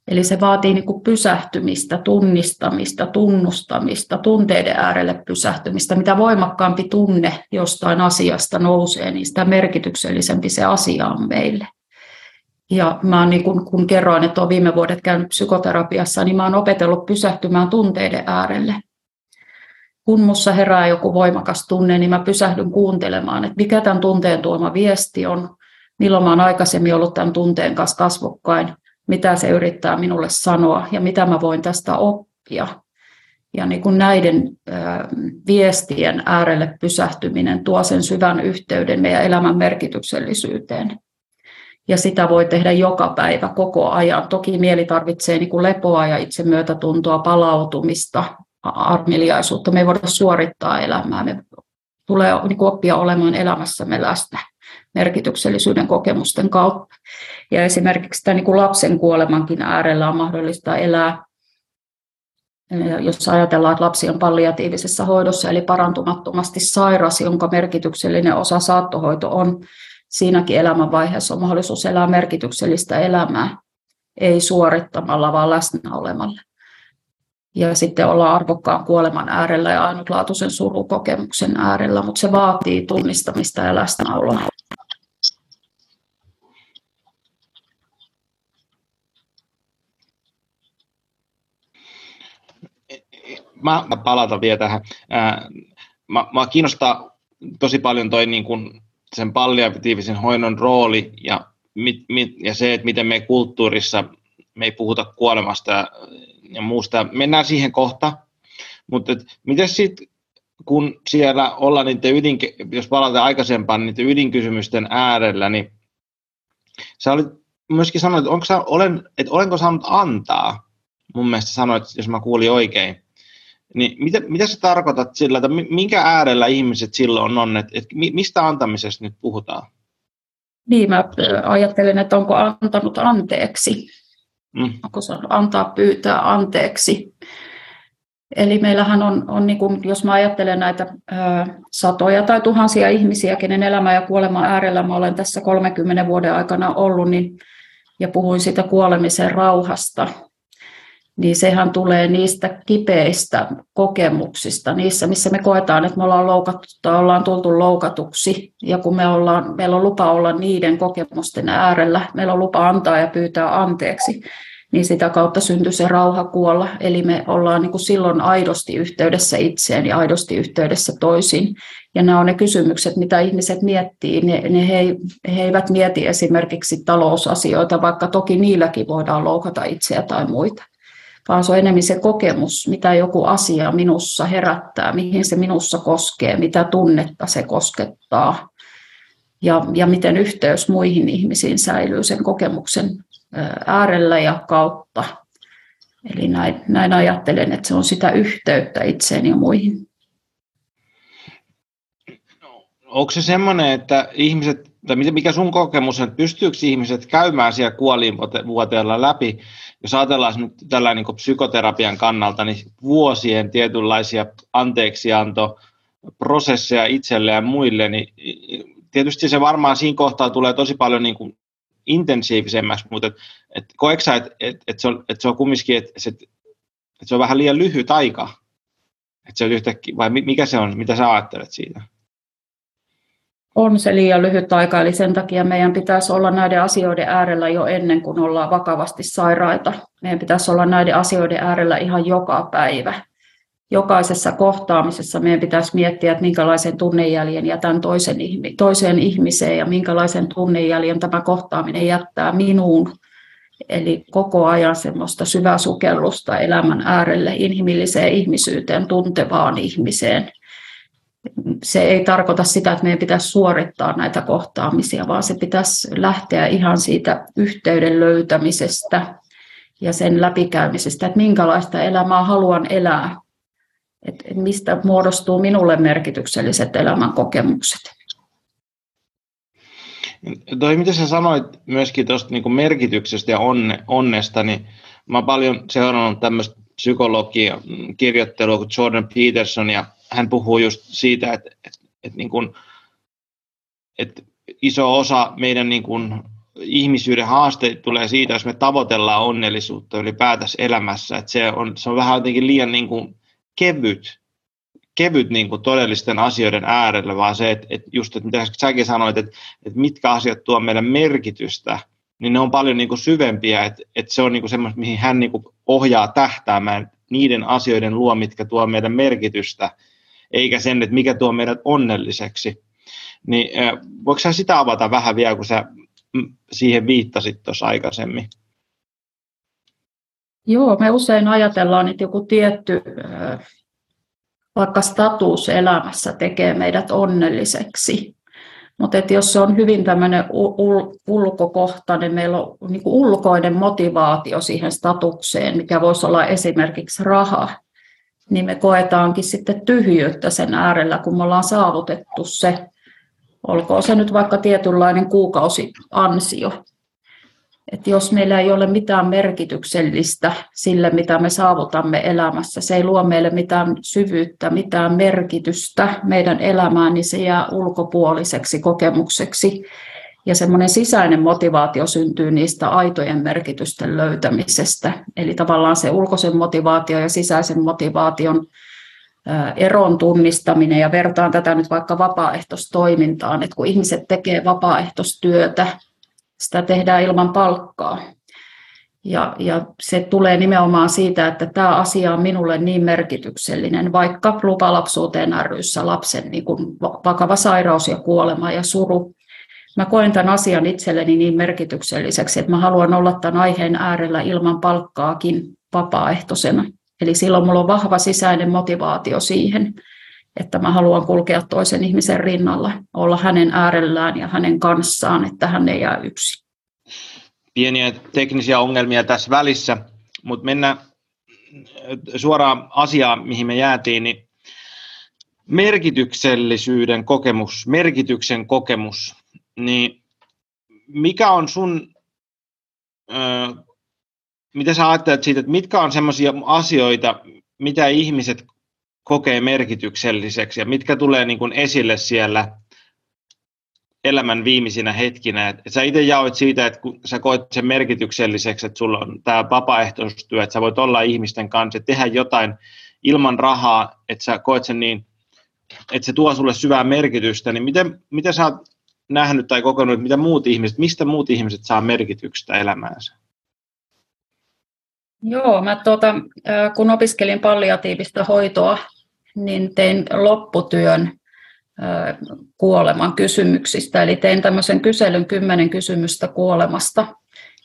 Eli se vaatii niin kuin pysähtymistä, tunnistamista, tunnustamista, tunteiden äärelle pysähtymistä. Mitä voimakkaampi tunne jostain asiasta nousee, niin sitä merkityksellisempi se asia on meille. Ja mä oon, niin kun, kun kerroin, että olen viime vuodet käynyt psykoterapiassa, niin mä oon opetellut pysähtymään tunteiden äärelle. Kun mussa herää joku voimakas tunne, niin mä pysähdyn kuuntelemaan, että mikä tämän tunteen tuoma viesti on, milloin mä oon aikaisemmin ollut tämän tunteen kanssa kasvokkain, mitä se yrittää minulle sanoa ja mitä mä voin tästä oppia. Ja niin kuin näiden viestien äärelle pysähtyminen tuo sen syvän yhteyden meidän elämän merkityksellisyyteen. Ja sitä voi tehdä joka päivä, koko ajan. Toki mieli tarvitsee niin kuin lepoa ja itsemyötätuntoa, palautumista, armeliaisuutta. Me ei voida suorittaa elämää. Me tulee niin kuin oppia olemaan elämässämme läsnä merkityksellisyyden kokemusten kautta. Ja esimerkiksi tämän niin kuin lapsen kuolemankin äärellä on mahdollista elää, jos ajatellaan, että lapsi on palliatiivisessa hoidossa, eli parantumattomasti sairas, jonka merkityksellinen osa saattohoito on, siinäkin elämänvaiheessa on mahdollisuus elää merkityksellistä elämää, ei suorittamalla, vaan läsnä olemalla. Ja sitten ollaan arvokkaan kuoleman äärellä ja ainutlaatuisen surukokemuksen äärellä, mutta se vaatii tunnistamista ja läsnäoloa. Mä, mä palata vielä tähän. Mä, mä kiinnostaa tosi paljon toi niin kun sen palliatiivisen hoidon rooli ja, mit, mit, ja se, että miten me kulttuurissa me ei puhuta kuolemasta ja, ja muusta. Mennään siihen kohta, mutta miten sitten kun siellä ollaan niiden ydin, jos palataan aikaisempaan niiden ydinkysymysten äärellä, niin sä olit myöskin sanonut, että, onko sä, olen, että olenko saanut antaa, mun mielestä sanoit, jos mä kuulin oikein, niin mitä, mitä sä tarkoitat sillä, että minkä äärellä ihmiset silloin on, että, että mistä antamisesta nyt puhutaan? Niin, mä ajattelen, että onko antanut anteeksi. mm. onko se antaa pyytää anteeksi. Eli meillähän on, on niin kuin, jos mä ajattelen näitä ää, satoja tai tuhansia ihmisiä, kenen elämä ja kuolema äärellä mä olen tässä 30 vuoden aikana ollut, niin, ja puhuin sitä kuolemisen rauhasta, niin sehän tulee niistä kipeistä kokemuksista, niissä missä me koetaan, että me ollaan loukattu tai ollaan tultu loukatuksi. Ja kun me ollaan, meillä on lupa olla niiden kokemusten äärellä, meillä on lupa antaa ja pyytää anteeksi, niin sitä kautta syntyy se rauha kuolla. Eli me ollaan niin kuin silloin aidosti yhteydessä itseen ja aidosti yhteydessä toisiin. Ja nämä on ne kysymykset, mitä ihmiset miettii. Ne, ne he, he eivät mieti esimerkiksi talousasioita, vaikka toki niilläkin voidaan loukata itseä tai muita vaan se on enemmän se kokemus, mitä joku asia minussa herättää, mihin se minussa koskee, mitä tunnetta se koskettaa ja, ja miten yhteys muihin ihmisiin säilyy sen kokemuksen äärellä ja kautta. Eli näin, näin ajattelen, että se on sitä yhteyttä itseen ja muihin. Onko se semmoinen, että ihmiset, tai mikä sun kokemus on, että pystyykö ihmiset käymään siellä kuoliinvuoteella läpi jos ajatellaan nyt tällä niin psykoterapian kannalta, niin vuosien tietynlaisia anteeksiantoprosesseja itselle ja muille, niin tietysti se varmaan siinä kohtaa tulee tosi paljon niin kuin intensiivisemmäksi, mutta et, et koetko että et, et se, on, et se on kumminkin, että et, et se on vähän liian lyhyt aika? Että se on yhtäkkiä, vai mikä se on, mitä sä ajattelet siitä? On se liian lyhyt aika, eli sen takia meidän pitäisi olla näiden asioiden äärellä jo ennen kuin ollaan vakavasti sairaita. Meidän pitäisi olla näiden asioiden äärellä ihan joka päivä. Jokaisessa kohtaamisessa meidän pitäisi miettiä, että minkälaisen tunnejäljen jätän toisen, toiseen ihmiseen ja minkälaisen tunnejäljen tämä kohtaaminen jättää minuun. Eli koko ajan semmoista syvää sukellusta elämän äärelle, inhimilliseen ihmisyyteen, tuntevaan ihmiseen – se ei tarkoita sitä, että meidän pitäisi suorittaa näitä kohtaamisia, vaan se pitäisi lähteä ihan siitä yhteyden löytämisestä ja sen läpikäymisestä, että minkälaista elämää haluan elää, että mistä muodostuu minulle merkitykselliset elämän kokemukset. Toi, mitä sä sanoit myöskin tuosta niin merkityksestä ja onne, onnesta, niin mä oon paljon seurannut tämmöistä psykologia kirjoittelua kuin Jordan Peterson, ja hän puhuu just siitä, että, että, että, niin kuin, että iso osa meidän niin kuin ihmisyyden haasteita tulee siitä, jos me tavoitellaan onnellisuutta ylipäätänsä elämässä, että se on, se on vähän jotenkin liian niin kuin kevyt, kevyt niin kuin todellisten asioiden äärellä, vaan se, että, että just, että mitä säkin sanoit, että, että mitkä asiat tuo meidän merkitystä, niin ne on paljon niin kuin syvempiä, että, että se on niin semmoista, mihin hän niin kuin ohjaa tähtäämään niiden asioiden luo, mitkä tuo meidän merkitystä, eikä sen, että mikä tuo meidät onnelliseksi. Niin voiko sä sitä avata vähän vielä, kun sä siihen viittasit tuossa aikaisemmin? Joo, me usein ajatellaan, että joku tietty vaikka status elämässä tekee meidät onnelliseksi. Mutta jos se on hyvin tämmöinen ul- ulkokohtainen, meillä on niin ulkoinen motivaatio siihen statukseen, mikä voisi olla esimerkiksi raha, niin me koetaankin sitten tyhjyyttä sen äärellä, kun me ollaan saavutettu se, olkoon se nyt vaikka tietynlainen kuukausiansio. Et jos meillä ei ole mitään merkityksellistä sille, mitä me saavutamme elämässä, se ei luo meille mitään syvyyttä, mitään merkitystä meidän elämään, niin se jää ulkopuoliseksi kokemukseksi. Ja semmoinen sisäinen motivaatio syntyy niistä aitojen merkitysten löytämisestä. Eli tavallaan se ulkoisen motivaatio ja sisäisen motivaation eron tunnistaminen ja vertaan tätä nyt vaikka vapaaehtoistoimintaan, että kun ihmiset tekee vapaaehtoistyötä, sitä tehdään ilman palkkaa. Ja, ja se tulee nimenomaan siitä, että tämä asia on minulle niin merkityksellinen, vaikka lupalapsuuteen ryssä lapsen niin kuin vakava sairaus ja kuolema ja suru. Mä koen tämän asian itselleni niin merkitykselliseksi, että mä haluan olla tämän aiheen äärellä ilman palkkaakin vapaaehtoisena. Eli silloin mulla on vahva sisäinen motivaatio siihen, että mä haluan kulkea toisen ihmisen rinnalla, olla hänen äärellään ja hänen kanssaan, että hän ei jää yksin. Pieniä teknisiä ongelmia tässä välissä, mutta mennään suoraan asiaan, mihin me jäätiin, niin merkityksellisyyden kokemus, merkityksen kokemus, niin mikä on sun, mitä sä ajattelet siitä, että mitkä on sellaisia asioita, mitä ihmiset kokee merkitykselliseksi ja mitkä tulee niin kuin esille siellä elämän viimeisinä hetkinä. Et sä itse jaoit siitä, että kun sä koet sen merkitykselliseksi, että sulla on tämä vapaaehtoistyö, että sä voit olla ihmisten kanssa, tehdä jotain ilman rahaa, että sä koet sen niin, että se tuo sulle syvää merkitystä, niin miten, miten sä oot nähnyt tai kokenut, mitä muut ihmiset, mistä muut ihmiset saa merkitystä elämäänsä? Joo, mä tuota, kun opiskelin palliatiivista hoitoa, niin tein lopputyön kuoleman kysymyksistä. Eli tein tämmöisen kyselyn kymmenen kysymystä kuolemasta,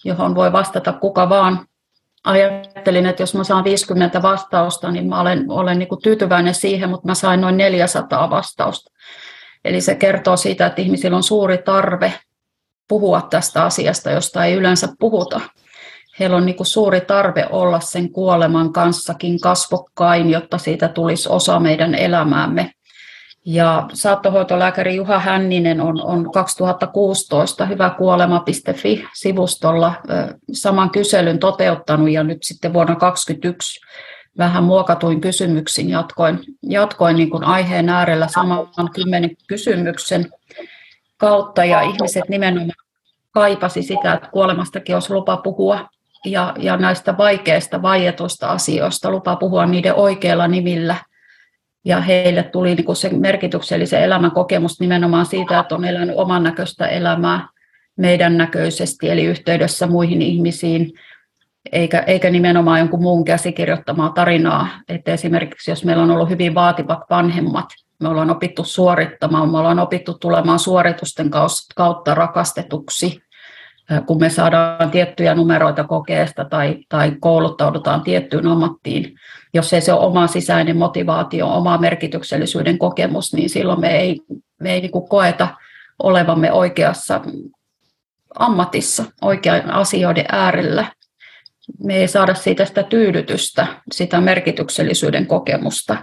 johon voi vastata kuka vaan. Ajattelin, että jos mä saan 50 vastausta, niin mä olen, olen niin tyytyväinen siihen, mutta mä sain noin 400 vastausta. Eli se kertoo siitä, että ihmisillä on suuri tarve puhua tästä asiasta, josta ei yleensä puhuta. Heillä on niin suuri tarve olla sen kuoleman kanssakin kasvokkain, jotta siitä tulisi osa meidän elämäämme. Ja saattohoitolääkäri Juha Hänninen on, on 2016 hyväkuolema.fi-sivustolla saman kyselyn toteuttanut ja nyt sitten vuonna 2021 vähän muokatuin kysymyksin jatkoin, jatkoin niin kuin aiheen äärellä saman kymmenen kysymyksen kautta ja ihmiset nimenomaan kaipasi sitä, että kuolemastakin olisi lupa puhua ja, ja näistä vaikeista, vaietuista asioista lupa puhua niiden oikeilla nimillä – ja heille tuli niin kuin se merkityksellisen elämän kokemus nimenomaan siitä, että on elänyt oman näköistä elämää meidän näköisesti, eli yhteydessä muihin ihmisiin, eikä, eikä nimenomaan jonkun muun käsikirjoittamaa tarinaa. Että esimerkiksi jos meillä on ollut hyvin vaativat vanhemmat, me ollaan opittu suorittamaan, me ollaan opittu tulemaan suoritusten kautta rakastetuksi, kun me saadaan tiettyjä numeroita kokeesta tai, tai kouluttaudutaan tiettyyn ammattiin, jos ei se ole oma sisäinen motivaatio, oma merkityksellisyyden kokemus, niin silloin me ei, me ei niin koeta olevamme oikeassa ammatissa, oikean asioiden äärellä. Me ei saada siitä sitä tyydytystä, sitä merkityksellisyyden kokemusta.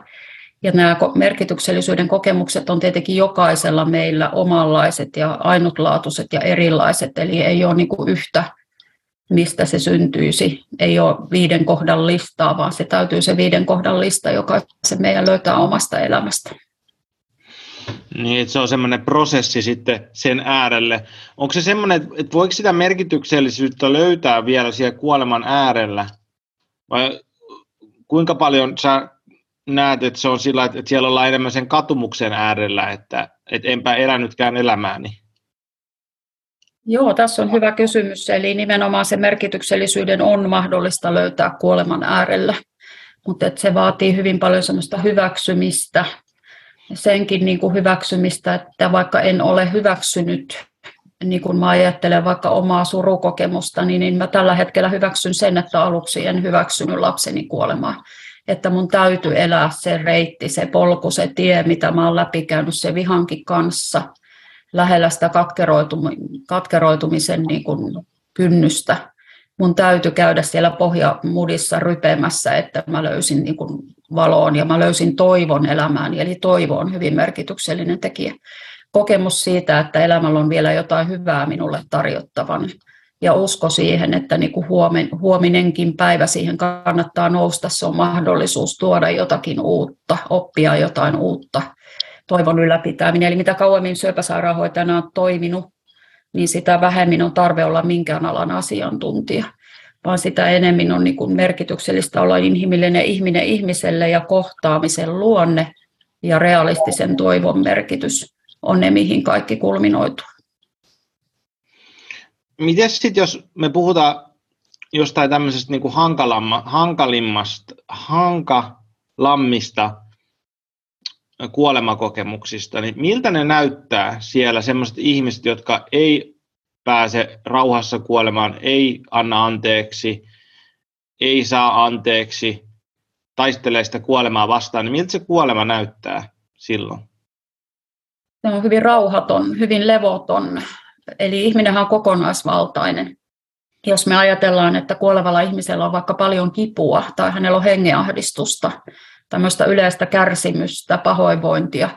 Ja nämä merkityksellisyyden kokemukset on tietenkin jokaisella meillä omanlaiset ja ainutlaatuiset ja erilaiset, eli ei ole niin yhtä, mistä se syntyisi. Ei ole viiden kohdan listaa, vaan se täytyy se viiden kohdan lista, joka se meidän löytää omasta elämästä. Niin, että se on semmoinen prosessi sitten sen äärelle. Onko se semmoinen, että voiko sitä merkityksellisyyttä löytää vielä siellä kuoleman äärellä? Vai kuinka paljon sä näet, että se on sillä, että siellä ollaan enemmän sen katumuksen äärellä, että, että enpä elänytkään elämääni? Joo, tässä on hyvä kysymys. Eli nimenomaan se merkityksellisyyden on mahdollista löytää kuoleman äärellä, mutta se vaatii hyvin paljon semmoista hyväksymistä, senkin niin kuin hyväksymistä, että vaikka en ole hyväksynyt, niin kuin mä ajattelen vaikka omaa surukokemusta, niin, niin mä tällä hetkellä hyväksyn sen, että aluksi en hyväksynyt lapseni kuolemaa että mun täytyy elää se reitti, se polku, se tie, mitä mä oon läpikäynyt se vihankin kanssa, lähellä sitä katkeroitumisen niin kuin kynnystä. Mun täytyy käydä siellä pohjamudissa rypemässä, että mä löysin niin kuin valoon ja mä löysin toivon elämään, eli toivo on hyvin merkityksellinen tekijä. Kokemus siitä, että elämällä on vielä jotain hyvää minulle tarjottavan ja usko siihen, että niin kuin huominenkin päivä siihen kannattaa nousta, se on mahdollisuus tuoda jotakin uutta, oppia jotain uutta, toivon ylläpitäminen. Eli mitä kauemmin syöpäsairaanhoitajana on toiminut, niin sitä vähemmin on tarve olla minkään alan asiantuntija, vaan sitä enemmän on niin kuin merkityksellistä olla inhimillinen ihminen ihmiselle ja kohtaamisen luonne ja realistisen toivon merkitys on ne, mihin kaikki kulminoituu. Miten sitten, jos me puhutaan jostain tämmöisestä niin kuin hankalimmasta, hankalammista kuolemakokemuksista, niin miltä ne näyttää siellä sellaiset ihmiset, jotka ei pääse rauhassa kuolemaan, ei anna anteeksi, ei saa anteeksi, taistelee sitä kuolemaa vastaan, niin miltä se kuolema näyttää silloin? Se on hyvin rauhaton, hyvin levoton, Eli ihminen on kokonaisvaltainen. Jos me ajatellaan, että kuolevalla ihmisellä on vaikka paljon kipua tai hänellä on hengenahdistusta, tämmöistä yleistä kärsimystä, pahoinvointia,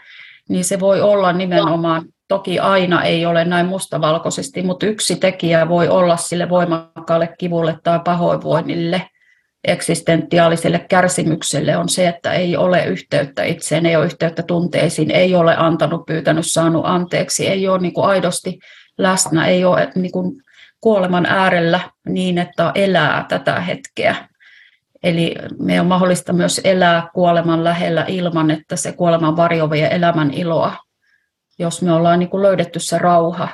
niin se voi olla nimenomaan toki aina ei ole näin mustavalkoisesti, mutta yksi tekijä voi olla sille voimakkaalle kivulle tai pahoinvoinnille, eksistentiaaliselle kärsimykselle on se, että ei ole yhteyttä itseen, ei ole yhteyttä tunteisiin, ei ole antanut, pyytänyt, saanut anteeksi, ei ole niin kuin aidosti läsnä, ei ole niin kuin kuoleman äärellä niin, että elää tätä hetkeä. Eli me on mahdollista myös elää kuoleman lähellä ilman, että se kuoleman varjo vie elämän iloa, jos me ollaan niin kuin löydetty se rauha.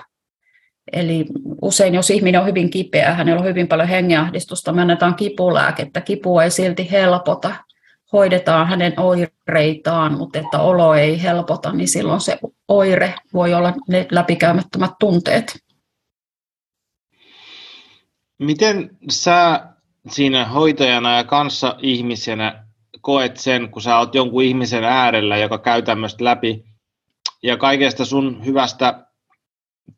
Eli usein, jos ihminen on hyvin kipeä, hänellä on hyvin paljon hengenahdistusta, me annetaan kipulääkettä, kipu ei silti helpota, hoidetaan hänen oireitaan, mutta että olo ei helpota, niin silloin se oire voi olla ne läpikäymättömät tunteet. Miten sä siinä hoitajana ja kanssa ihmisenä koet sen, kun sä oot jonkun ihmisen äärellä, joka käy tämmöistä läpi, ja kaikesta sun hyvästä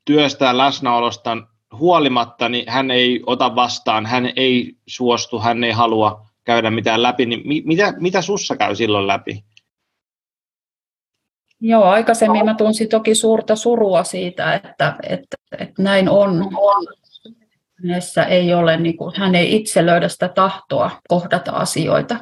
työstä läsnäolosta huolimatta, niin hän ei ota vastaan, hän ei suostu, hän ei halua käydä mitään läpi, niin mitä, mitä sussa käy silloin läpi? Joo, aikaisemmin mä tunsin toki suurta surua siitä, että, että, että näin on. Hänessä ei ole, niin kuin, hän ei itse löydä sitä tahtoa kohdata asioita,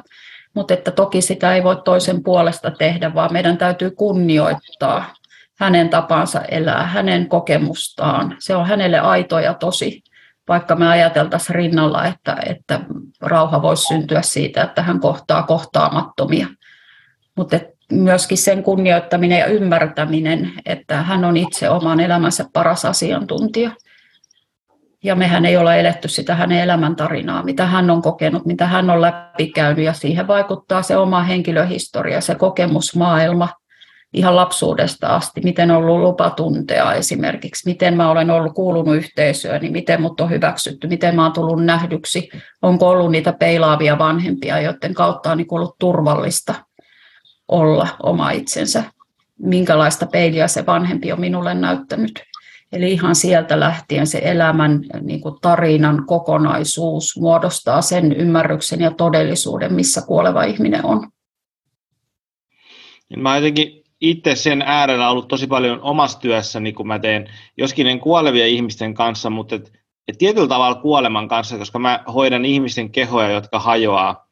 mutta että toki sitä ei voi toisen puolesta tehdä, vaan meidän täytyy kunnioittaa hänen tapansa elää, hänen kokemustaan. Se on hänelle aito ja tosi, vaikka me ajateltaisiin rinnalla, että, että rauha voisi syntyä siitä, että hän kohtaa kohtaamattomia. Mutta myöskin sen kunnioittaminen ja ymmärtäminen, että hän on itse oman elämänsä paras asiantuntija. Ja mehän ei ole eletty sitä hänen elämäntarinaa, mitä hän on kokenut, mitä hän on läpikäynyt, ja siihen vaikuttaa se oma henkilöhistoria, se kokemusmaailma, ihan lapsuudesta asti, miten on ollut lupa tuntea esimerkiksi, miten mä olen ollut kuulunut yhteisöön, niin miten mut on hyväksytty, miten mä oon tullut nähdyksi, onko ollut niitä peilaavia vanhempia, joiden kautta on niin ollut turvallista olla oma itsensä, minkälaista peiliä se vanhempi on minulle näyttänyt. Eli ihan sieltä lähtien se elämän niin kuin tarinan kokonaisuus muodostaa sen ymmärryksen ja todellisuuden, missä kuoleva ihminen on. Mä jotenkin itse sen äärellä ollut tosi paljon omassa työssäni, kun mä teen, joskin en kuolevia ihmisten kanssa, mutta et, et tietyllä tavalla kuoleman kanssa, koska mä hoidan ihmisten kehoja, jotka hajoaa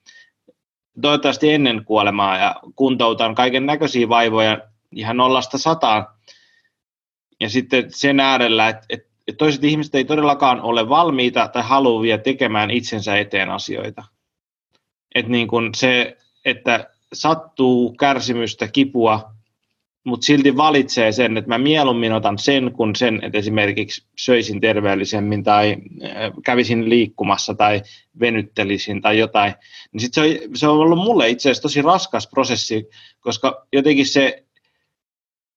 toivottavasti ennen kuolemaa ja kuntoutan kaiken näköisiä vaivoja ihan nollasta sataan. Ja sitten sen äärellä, että, että, toiset ihmiset ei todellakaan ole valmiita tai haluavia tekemään itsensä eteen asioita. Että niin kuin se, että sattuu kärsimystä, kipua, mutta silti valitsee sen, että mä mieluummin otan sen kuin sen, että esimerkiksi söisin terveellisemmin tai äh, kävisin liikkumassa tai venyttelisin tai jotain, niin sit se, on, se on ollut mulle itse asiassa tosi raskas prosessi, koska jotenkin se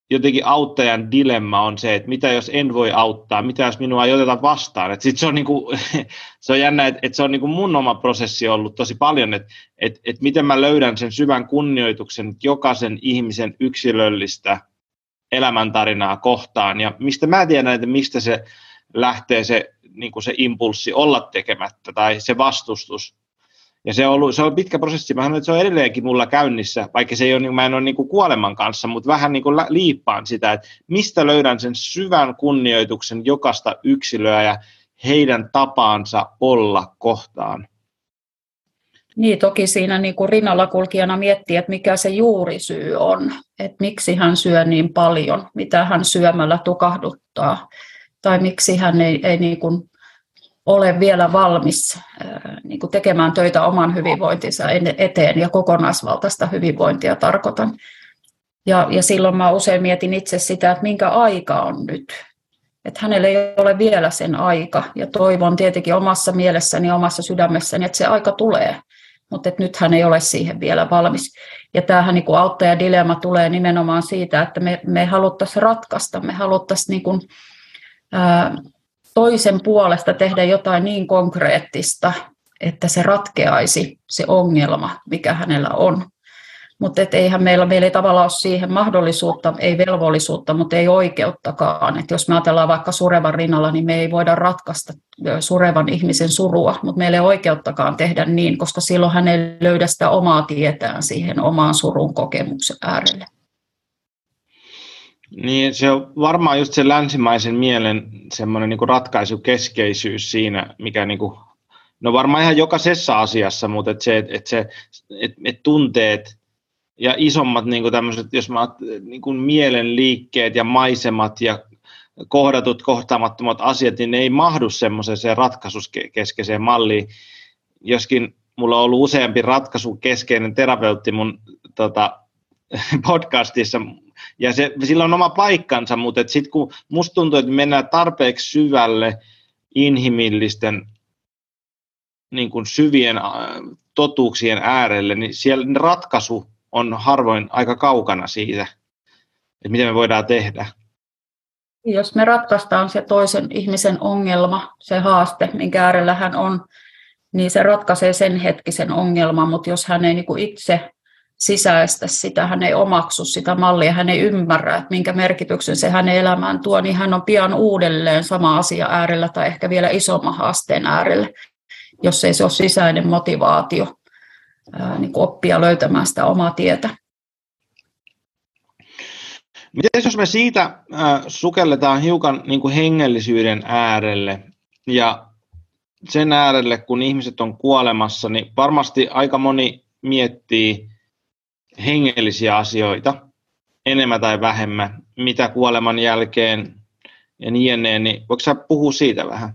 jotenkin auttajan dilemma on se, että mitä jos en voi auttaa, mitä jos minua ei oteta vastaan. Et sit se, on niinku, se on jännä, että et se on niinku mun oma prosessi ollut tosi paljon, että et, et miten mä löydän sen syvän kunnioituksen jokaisen ihmisen yksilöllistä elämäntarinaa kohtaan. Ja mistä mä tiedän, että mistä se lähtee se, niinku se impulssi olla tekemättä tai se vastustus. Ja se on, ollut, se on pitkä prosessi. Mä että se on edelleenkin mulla käynnissä, vaikka se ei ole, mä en ole niin kuin kuoleman kanssa, mutta vähän niin kuin liippaan sitä, että mistä löydän sen syvän kunnioituksen jokaista yksilöä ja heidän tapaansa olla kohtaan. Niin, toki siinä niin kuin rinnalla kulkijana miettii, että mikä se juurisyy on, että miksi hän syö niin paljon, mitä hän syömällä tukahduttaa, tai miksi hän ei, ei niin kuin ole vielä valmis niin kuin tekemään töitä oman hyvinvointinsa eteen ja kokonaisvaltaista hyvinvointia tarkoitan. Ja, ja silloin mä usein mietin itse sitä, että minkä aika on nyt. Että hänellä ei ole vielä sen aika ja toivon tietenkin omassa mielessäni ja omassa sydämessäni, että se aika tulee. Mutta nyt hän ei ole siihen vielä valmis. Ja tämähän niin auttaja-dilemma tulee nimenomaan siitä, että me, me haluttaisiin ratkaista, me haluttaisiin niin kuin, ää, toisen puolesta tehdä jotain niin konkreettista, että se ratkeaisi se ongelma, mikä hänellä on. Mutta eihän meillä, meillä ei tavallaan ole siihen mahdollisuutta, ei velvollisuutta, mutta ei oikeuttakaan. Et jos me ajatellaan vaikka surevan rinnalla, niin me ei voida ratkaista surevan ihmisen surua, mutta meillä ei oikeuttakaan tehdä niin, koska silloin hän ei löydä sitä omaa tietään siihen omaan surun kokemuksen äärelle. Niin, se on varmaan just se länsimaisen mielen semmoinen niin ratkaisukeskeisyys siinä, mikä niin kuin, no varmaan ihan jokaisessa asiassa, mutta et se, et, et se, et, et tunteet ja isommat niin tämmöiset, jos mä niin kuin mielen liikkeet ja maisemat ja kohdatut kohtaamattomat asiat, niin ne ei mahdu semmoiseen ratkaisuskeskeiseen malliin, joskin mulla on ollut useampi ratkaisukeskeinen terapeutti mun tota, podcastissa, ja se, sillä on oma paikkansa, mutta sitten kun musta tuntuu, että mennään tarpeeksi syvälle inhimillisten niin kuin syvien totuuksien äärelle, niin siellä ratkaisu on harvoin aika kaukana siitä, että mitä me voidaan tehdä. Jos me ratkaistaan se toisen ihmisen ongelma, se haaste, minkä äärellä hän on, niin se ratkaisee sen hetkisen ongelman, mutta jos hän ei niin kuin itse sisäistä sitä, hän ei omaksu sitä mallia, hän ei ymmärrä, että minkä merkityksen se hänen elämään tuo, niin hän on pian uudelleen sama asia äärellä tai ehkä vielä isomman haasteen äärellä, jos ei se ole sisäinen motivaatio niin oppia löytämään sitä omaa tietä. Miten jos me siitä sukelletaan hiukan niin kuin hengellisyyden äärelle ja sen äärelle, kun ihmiset on kuolemassa, niin varmasti aika moni miettii hengellisiä asioita enemmän tai vähemmän, mitä kuoleman jälkeen ja niin ennen, niin voiko sä puhua siitä vähän?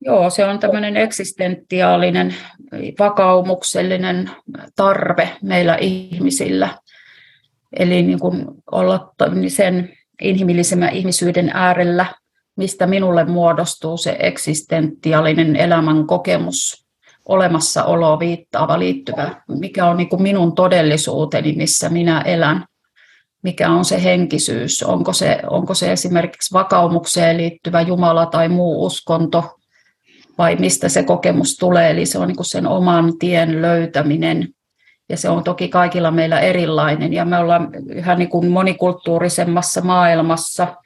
Joo, se on tämmöinen eksistentiaalinen, vakaumuksellinen tarve meillä ihmisillä. Eli niin kuin olla sen inhimillisemmän ihmisyyden äärellä, mistä minulle muodostuu se eksistentiaalinen elämän kokemus, olemassaoloa viittaava liittyvä, mikä on niin kuin minun todellisuuteni, missä minä elän, mikä on se henkisyys, onko se, onko se esimerkiksi vakaumukseen liittyvä Jumala tai muu uskonto, vai mistä se kokemus tulee, eli se on niin kuin sen oman tien löytäminen, ja se on toki kaikilla meillä erilainen, ja me ollaan yhä niin kuin monikulttuurisemmassa maailmassa,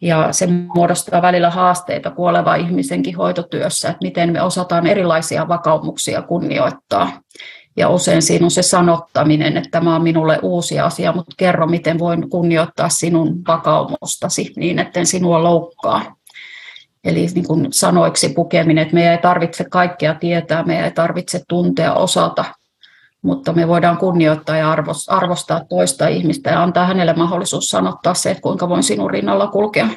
ja se muodostaa välillä haasteita kuoleva ihmisenkin hoitotyössä, että miten me osataan erilaisia vakaumuksia kunnioittaa. Ja usein siinä on se sanottaminen, että tämä on minulle uusi asia, mutta kerro, miten voin kunnioittaa sinun vakaumustasi niin, etten sinua loukkaa. Eli niin kuin sanoiksi pukeminen, että meidän ei tarvitse kaikkea tietää, meidän ei tarvitse tuntea, osata, mutta me voidaan kunnioittaa ja arvostaa toista ihmistä ja antaa hänelle mahdollisuus sanottaa se, että kuinka voin sinun rinnalla kulkea.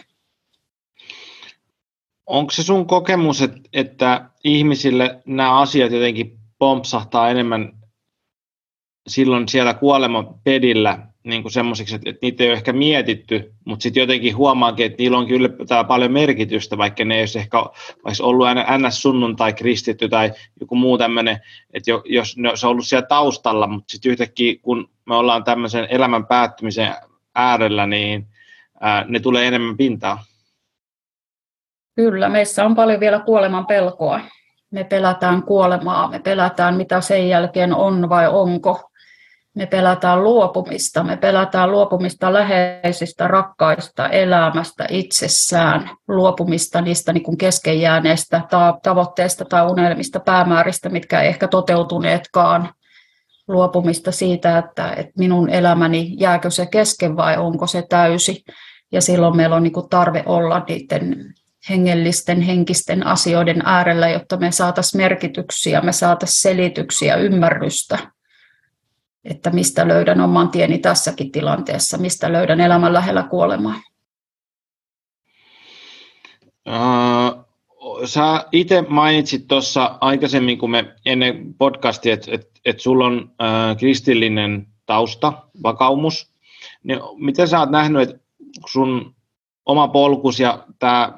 Onko se sun kokemus, että, ihmisille nämä asiat jotenkin pompsahtaa enemmän silloin siellä kuolemapedillä niin kuin semmoisiksi, että, että niitä ei ole ehkä mietitty, mutta sitten jotenkin huomaakin, että niillä on kyllä paljon merkitystä, vaikka ne ei olisi ehkä olisi ollut ns. sunnuntai kristitty tai joku muu tämmöinen, että jos ne olisi ollut siellä taustalla, mutta sitten yhtäkkiä kun me ollaan tämmöisen elämän päättymisen äärellä, niin ää, ne tulee enemmän pintaan. Kyllä, meissä on paljon vielä kuoleman pelkoa. Me pelätään kuolemaa, me pelätään mitä sen jälkeen on vai onko me pelätään luopumista, me pelätään luopumista läheisistä, rakkaista, elämästä itsessään, luopumista niistä niin kuin kesken jääneistä tavoitteista tai unelmista, päämääristä, mitkä ei ehkä toteutuneetkaan, luopumista siitä, että, että minun elämäni jääkö se kesken vai onko se täysi. Ja silloin meillä on niin kuin tarve olla niiden hengellisten, henkisten asioiden äärellä, jotta me saataisiin merkityksiä, me saataisiin selityksiä, ymmärrystä että mistä löydän oman tieni tässäkin tilanteessa, mistä löydän elämän lähellä kuolemaa. Sä itse mainitsit tuossa aikaisemmin, kun me ennen podcastia, että et, et sulla on uh, kristillinen tausta, vakaumus. Niin miten sä oot nähnyt, että sun oma polkus ja tämä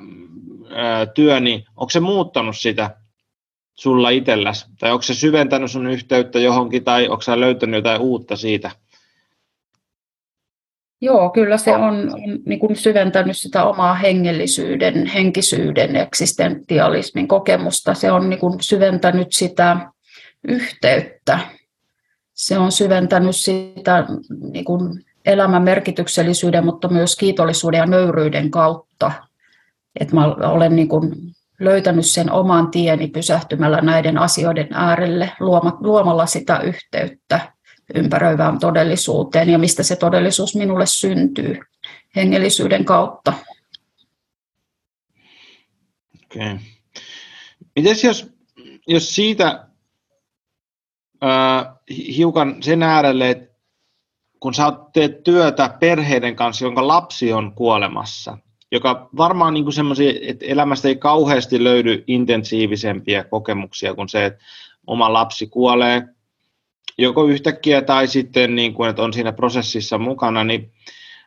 työ, niin onko se muuttanut sitä sulla itselläsi? Tai onko se syventänyt sun yhteyttä johonkin, tai onko sä löytänyt jotain uutta siitä? Joo, kyllä se on, on niin kuin syventänyt sitä omaa hengellisyyden, henkisyyden, eksistentialismin kokemusta. Se on niin kuin syventänyt sitä yhteyttä. Se on syventänyt sitä niin kuin elämän merkityksellisyyden, mutta myös kiitollisuuden ja nöyryyden kautta. Että mä olen niin kuin löytänyt sen oman tieni pysähtymällä näiden asioiden äärelle, luomalla sitä yhteyttä ympäröivään todellisuuteen ja mistä se todellisuus minulle syntyy hengellisyyden kautta. Okay. Mites jos, jos siitä äh, hiukan sen äärelle, että kun sä teet työtä perheiden kanssa, jonka lapsi on kuolemassa, joka varmaan niin semmoisia, että elämästä ei kauheasti löydy intensiivisempiä kokemuksia kuin se, että oma lapsi kuolee joko yhtäkkiä tai sitten, niin kuin, että on siinä prosessissa mukana, niin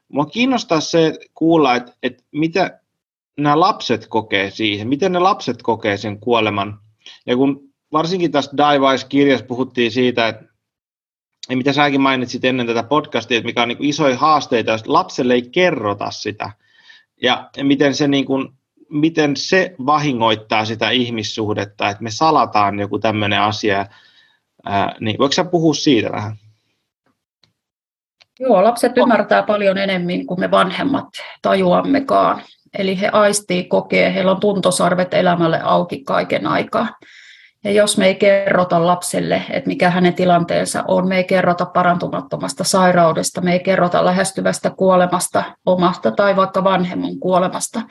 mua kiinnostaa se kuulla, että, että mitä nämä lapset kokee siihen, miten ne lapset kokee sen kuoleman. Ja kun varsinkin tässä Die kirjassa puhuttiin siitä, että ja mitä säkin mainitsit ennen tätä podcastia, että mikä on niin isoja haasteita, jos lapselle ei kerrota sitä, ja miten se, niin kuin, miten se vahingoittaa sitä ihmissuhdetta, että me salataan joku tämmöinen asia, ää, niin voiko sä puhua siitä vähän? Joo, lapset ymmärtää paljon enemmän kuin me vanhemmat tajuammekaan. Eli he aistii, kokee, heillä on tuntosarvet elämälle auki kaiken aikaa. Ja jos me ei kerrota lapselle, että mikä hänen tilanteensa on, me ei kerrota parantumattomasta sairaudesta, me ei kerrota lähestyvästä kuolemasta, omasta tai vaikka vanhemman kuolemasta,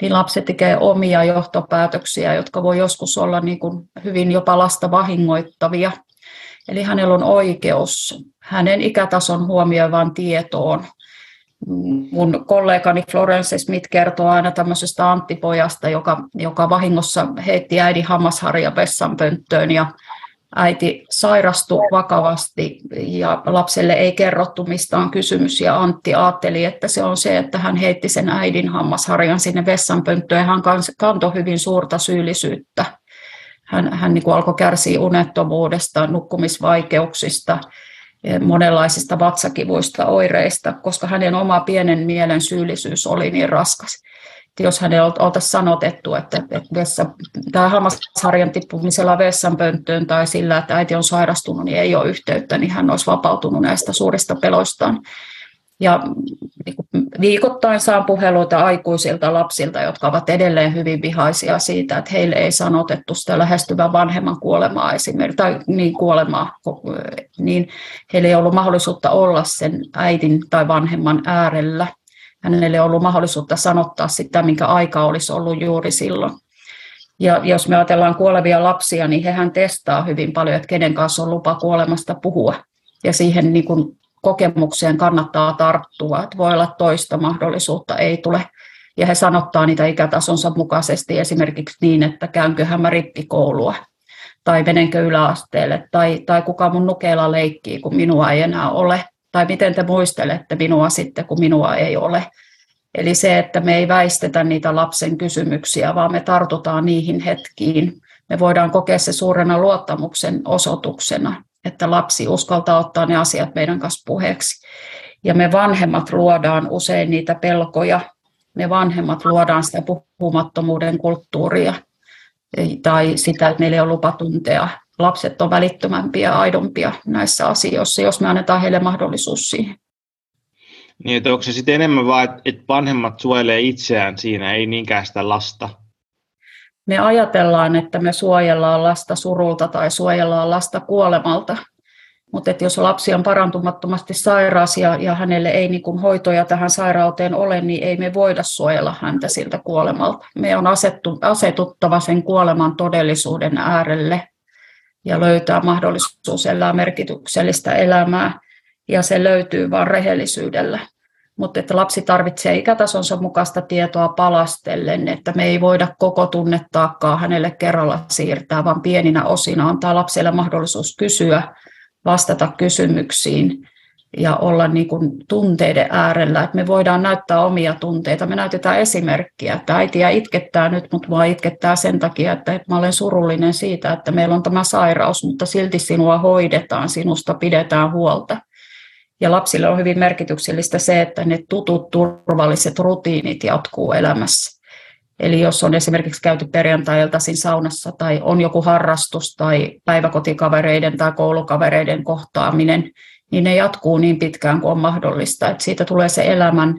niin lapset tekee omia johtopäätöksiä, jotka voi joskus olla niin kuin hyvin jopa lasta vahingoittavia. Eli hänellä on oikeus hänen ikätason huomioivaan tietoon, mun kollegani Florence Smith kertoo aina tämmöisestä Anttipojasta, joka, joka vahingossa heitti äidin hammasharja vessanpönttöön ja äiti sairastui vakavasti ja lapselle ei kerrottu mistä on kysymys ja Antti ajatteli, että se on se, että hän heitti sen äidin hammasharjan sinne vessanpönttöön ja hän kantoi hyvin suurta syyllisyyttä. Hän, hän niin kuin alkoi kärsiä unettomuudesta, nukkumisvaikeuksista, monenlaisista vatsakivuista oireista, koska hänen oma pienen mielen syyllisyys oli niin raskas. Että jos hänelle oltaisiin sanotettu, että, että vessa, tämä hammasharjan tippumisella vessanpönttöön tai sillä, että äiti on sairastunut, niin ei ole yhteyttä, niin hän olisi vapautunut näistä suurista peloistaan. Ja niin viikoittain saan puheluita aikuisilta lapsilta, jotka ovat edelleen hyvin vihaisia siitä, että heille ei sanotettu sitä lähestyvän vanhemman kuolemaa esimerkiksi, tai niin kuolemaa, niin heillä ei ollut mahdollisuutta olla sen äidin tai vanhemman äärellä. Hänelle ei ollut mahdollisuutta sanottaa sitä, minkä aika olisi ollut juuri silloin. Ja jos me ajatellaan kuolevia lapsia, niin hehän testaa hyvin paljon, että kenen kanssa on lupa kuolemasta puhua. Ja siihen niin kuin kokemukseen kannattaa tarttua, että voi olla toista mahdollisuutta ei tule. Ja he sanottaa niitä ikätasonsa mukaisesti esimerkiksi niin, että käynköhän mä rippikoulua tai menenkö yläasteelle tai, tai kuka mun nukeella leikkii, kun minua ei enää ole. Tai miten te muistelette minua sitten, kun minua ei ole. Eli se, että me ei väistetä niitä lapsen kysymyksiä, vaan me tartutaan niihin hetkiin. Me voidaan kokea se suurena luottamuksen osoituksena että lapsi uskaltaa ottaa ne asiat meidän kanssa puheeksi. Ja me vanhemmat luodaan usein niitä pelkoja, me vanhemmat luodaan sitä puhumattomuuden kulttuuria tai sitä, että meillä ei ole lupa tuntea. Lapset on välittömämpiä ja aidompia näissä asioissa, jos me annetaan heille mahdollisuus siihen. Niin, että onko se sitten enemmän vain, että vanhemmat suojelee itseään siinä, ei niinkään sitä lasta? Me ajatellaan, että me suojellaan lasta surulta tai suojellaan lasta kuolemalta. Mutta jos lapsi on parantumattomasti sairas ja, ja hänelle ei niin kuin hoitoja tähän sairauteen ole, niin ei me voida suojella häntä siltä kuolemalta. Me on asettu, asetuttava sen kuoleman todellisuuden äärelle ja löytää mahdollisuus elää merkityksellistä elämää. Ja se löytyy vain rehellisyydellä mutta että lapsi tarvitsee ikätasonsa mukaista tietoa palastellen, että me ei voida koko tunnetaakkaa hänelle kerralla siirtää, vaan pieninä osina antaa lapselle mahdollisuus kysyä, vastata kysymyksiin ja olla niin kuin tunteiden äärellä, että me voidaan näyttää omia tunteita. Me näytetään esimerkkiä, että äitiä itkettää nyt, mutta mua itkettää sen takia, että mä olen surullinen siitä, että meillä on tämä sairaus, mutta silti sinua hoidetaan, sinusta pidetään huolta. Ja lapsille on hyvin merkityksellistä se, että ne tutut turvalliset rutiinit jatkuu elämässä. Eli jos on esimerkiksi käyty perjantai-iltaisin saunassa tai on joku harrastus tai päiväkotikavereiden tai koulukavereiden kohtaaminen, niin ne jatkuu niin pitkään kuin on mahdollista. Että siitä tulee se elämän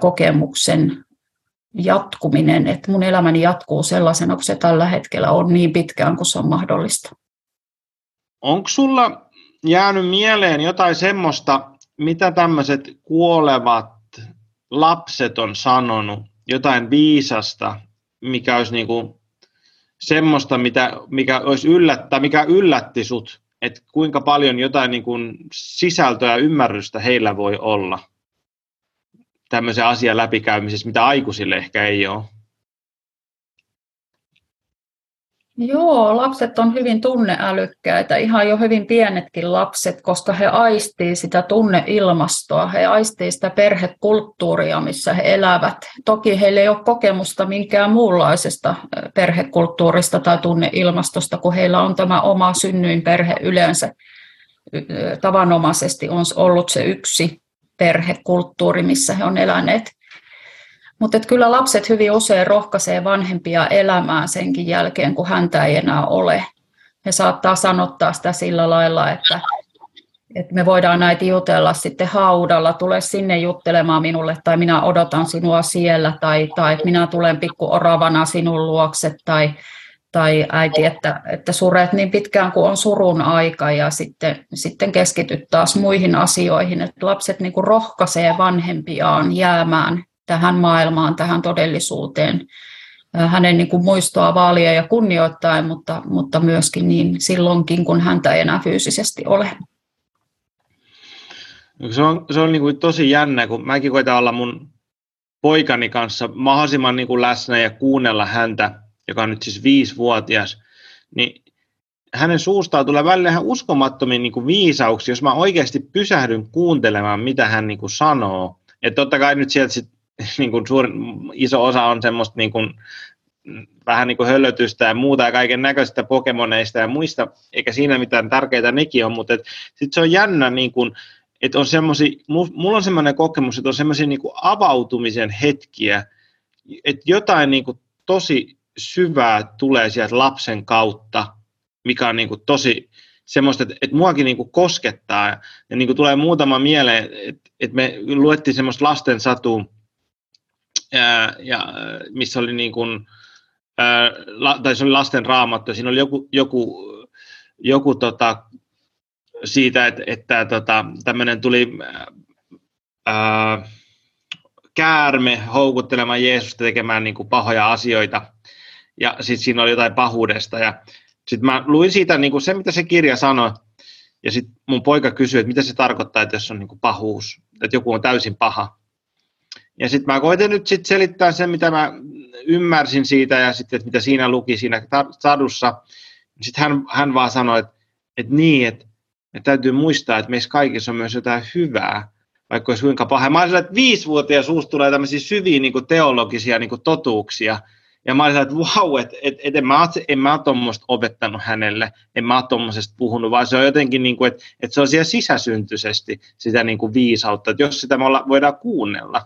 kokemuksen jatkuminen, että mun elämäni jatkuu sellaisena kuin se tällä hetkellä on niin pitkään kuin se on mahdollista. Onko sulla jäänyt mieleen jotain semmoista, mitä tämmöiset kuolevat lapset on sanonut, jotain viisasta, mikä olisi niin kuin semmoista, mitä, mikä, olisi yllättä, mikä yllätti sut, että kuinka paljon jotain niin kuin sisältöä ja ymmärrystä heillä voi olla tämmöisen asian läpikäymisessä, mitä aikuisille ehkä ei ole. Joo, lapset on hyvin tunneälykkäitä, ihan jo hyvin pienetkin lapset, koska he aistii sitä tunneilmastoa, he aistii sitä perhekulttuuria, missä he elävät. Toki heillä ei ole kokemusta minkään muunlaisesta perhekulttuurista tai tunneilmastosta, kun heillä on tämä oma synnyinperhe yleensä. Tavanomaisesti on ollut se yksi perhekulttuuri, missä he on eläneet mutta kyllä lapset hyvin usein rohkaisee vanhempia elämään senkin jälkeen, kun häntä ei enää ole. He saattaa sanottaa sitä sillä lailla, että, että me voidaan näitä jutella sitten haudalla, tule sinne juttelemaan minulle, tai minä odotan sinua siellä, tai, tai että minä tulen pikku oravana sinun luokse, tai, tai äiti, että, että suret niin pitkään kuin on surun aika, ja sitten, sitten keskityt taas muihin asioihin, että lapset niin rohkaisee vanhempiaan jäämään tähän maailmaan, tähän todellisuuteen, hänen niin kuin muistoa vaalia ja kunnioittaa, mutta, mutta myöskin niin silloinkin, kun häntä ei enää fyysisesti ole. Se on, se on niin kuin tosi jännä, kun mäkin koitan olla mun poikani kanssa mahdollisimman niin kuin läsnä ja kuunnella häntä, joka on nyt siis viisivuotias, niin hänen suustaan tulee välillä ihan uskomattomiin niin kuin viisauksia, jos mä oikeasti pysähdyn kuuntelemaan, mitä hän niin kuin sanoo. Että totta kai nyt sieltä sit niin kuin suurin, iso osa on semmoista niin kuin, vähän niin kuin höllötystä ja muuta ja kaiken näköistä Pokemoneista ja muista, eikä siinä mitään tärkeitä nekin on, mutta sitten se on jännä, niin kuin, että on semmoisia, mulla on semmoinen kokemus, että on semmoisia niin kuin avautumisen hetkiä, että jotain niin kuin tosi syvää tulee sieltä lapsen kautta, mikä on niin kuin tosi semmoista, että, että muakin niin kuin koskettaa. Ja, niin kuin tulee muutama mieleen, että, että me luettiin semmoista lasten satua, ja, ja missä oli niin kuin, ää, tai se oli lasten raamattu, siinä oli joku, joku, joku tota, siitä, että, että tota, tämmöinen tuli ää, käärme houkuttelemaan Jeesusta tekemään niin kuin pahoja asioita, ja sitten siinä oli jotain pahuudesta, ja sitten mä luin siitä niin kuin se, mitä se kirja sanoi, ja sitten mun poika kysyi, että mitä se tarkoittaa, että jos on niin kuin pahuus, että joku on täysin paha. Ja sitten mä koitin nyt sit selittää sen, mitä mä ymmärsin siitä ja sitten, että mitä siinä luki siinä sadussa. Sitten hän, hän vaan sanoi, että, että niin, että, että täytyy muistaa, että meissä kaikissa on myös jotain hyvää, vaikka olisi kuinka paha. mä olisin, että viisivuotias suusta tulee tämmöisiä syviä niin kuin teologisia niin kuin totuuksia. Ja mä olisin, että vau, että et, et en mä, en mä tuommoista opettanut hänelle, en mä tuommoisesta puhunut, vaan se on jotenkin, niin kuin, että, että se on siellä sisäsyntyisesti sitä niin kuin viisautta, että jos sitä me olla, voidaan kuunnella,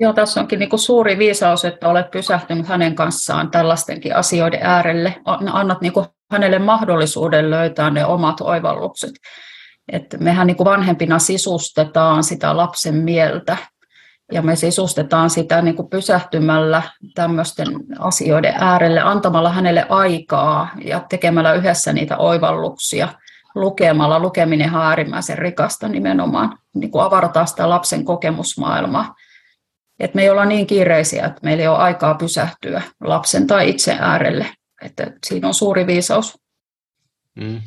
Joo, tässä onkin niin kuin suuri viisaus, että olet pysähtynyt hänen kanssaan tällaistenkin asioiden äärelle. Annat niin kuin hänelle mahdollisuuden löytää ne omat oivallukset. että mehän niin kuin vanhempina sisustetaan sitä lapsen mieltä ja me sisustetaan sitä niin kuin pysähtymällä tämmöisten asioiden äärelle, antamalla hänelle aikaa ja tekemällä yhdessä niitä oivalluksia lukemalla. Lukeminen on äärimmäisen rikasta nimenomaan, niin kuin avartaa sitä lapsen kokemusmaailmaa että me ei olla niin kiireisiä, että meillä ei ole aikaa pysähtyä lapsen tai itse äärelle. Että siinä on suuri viisaus. Mm.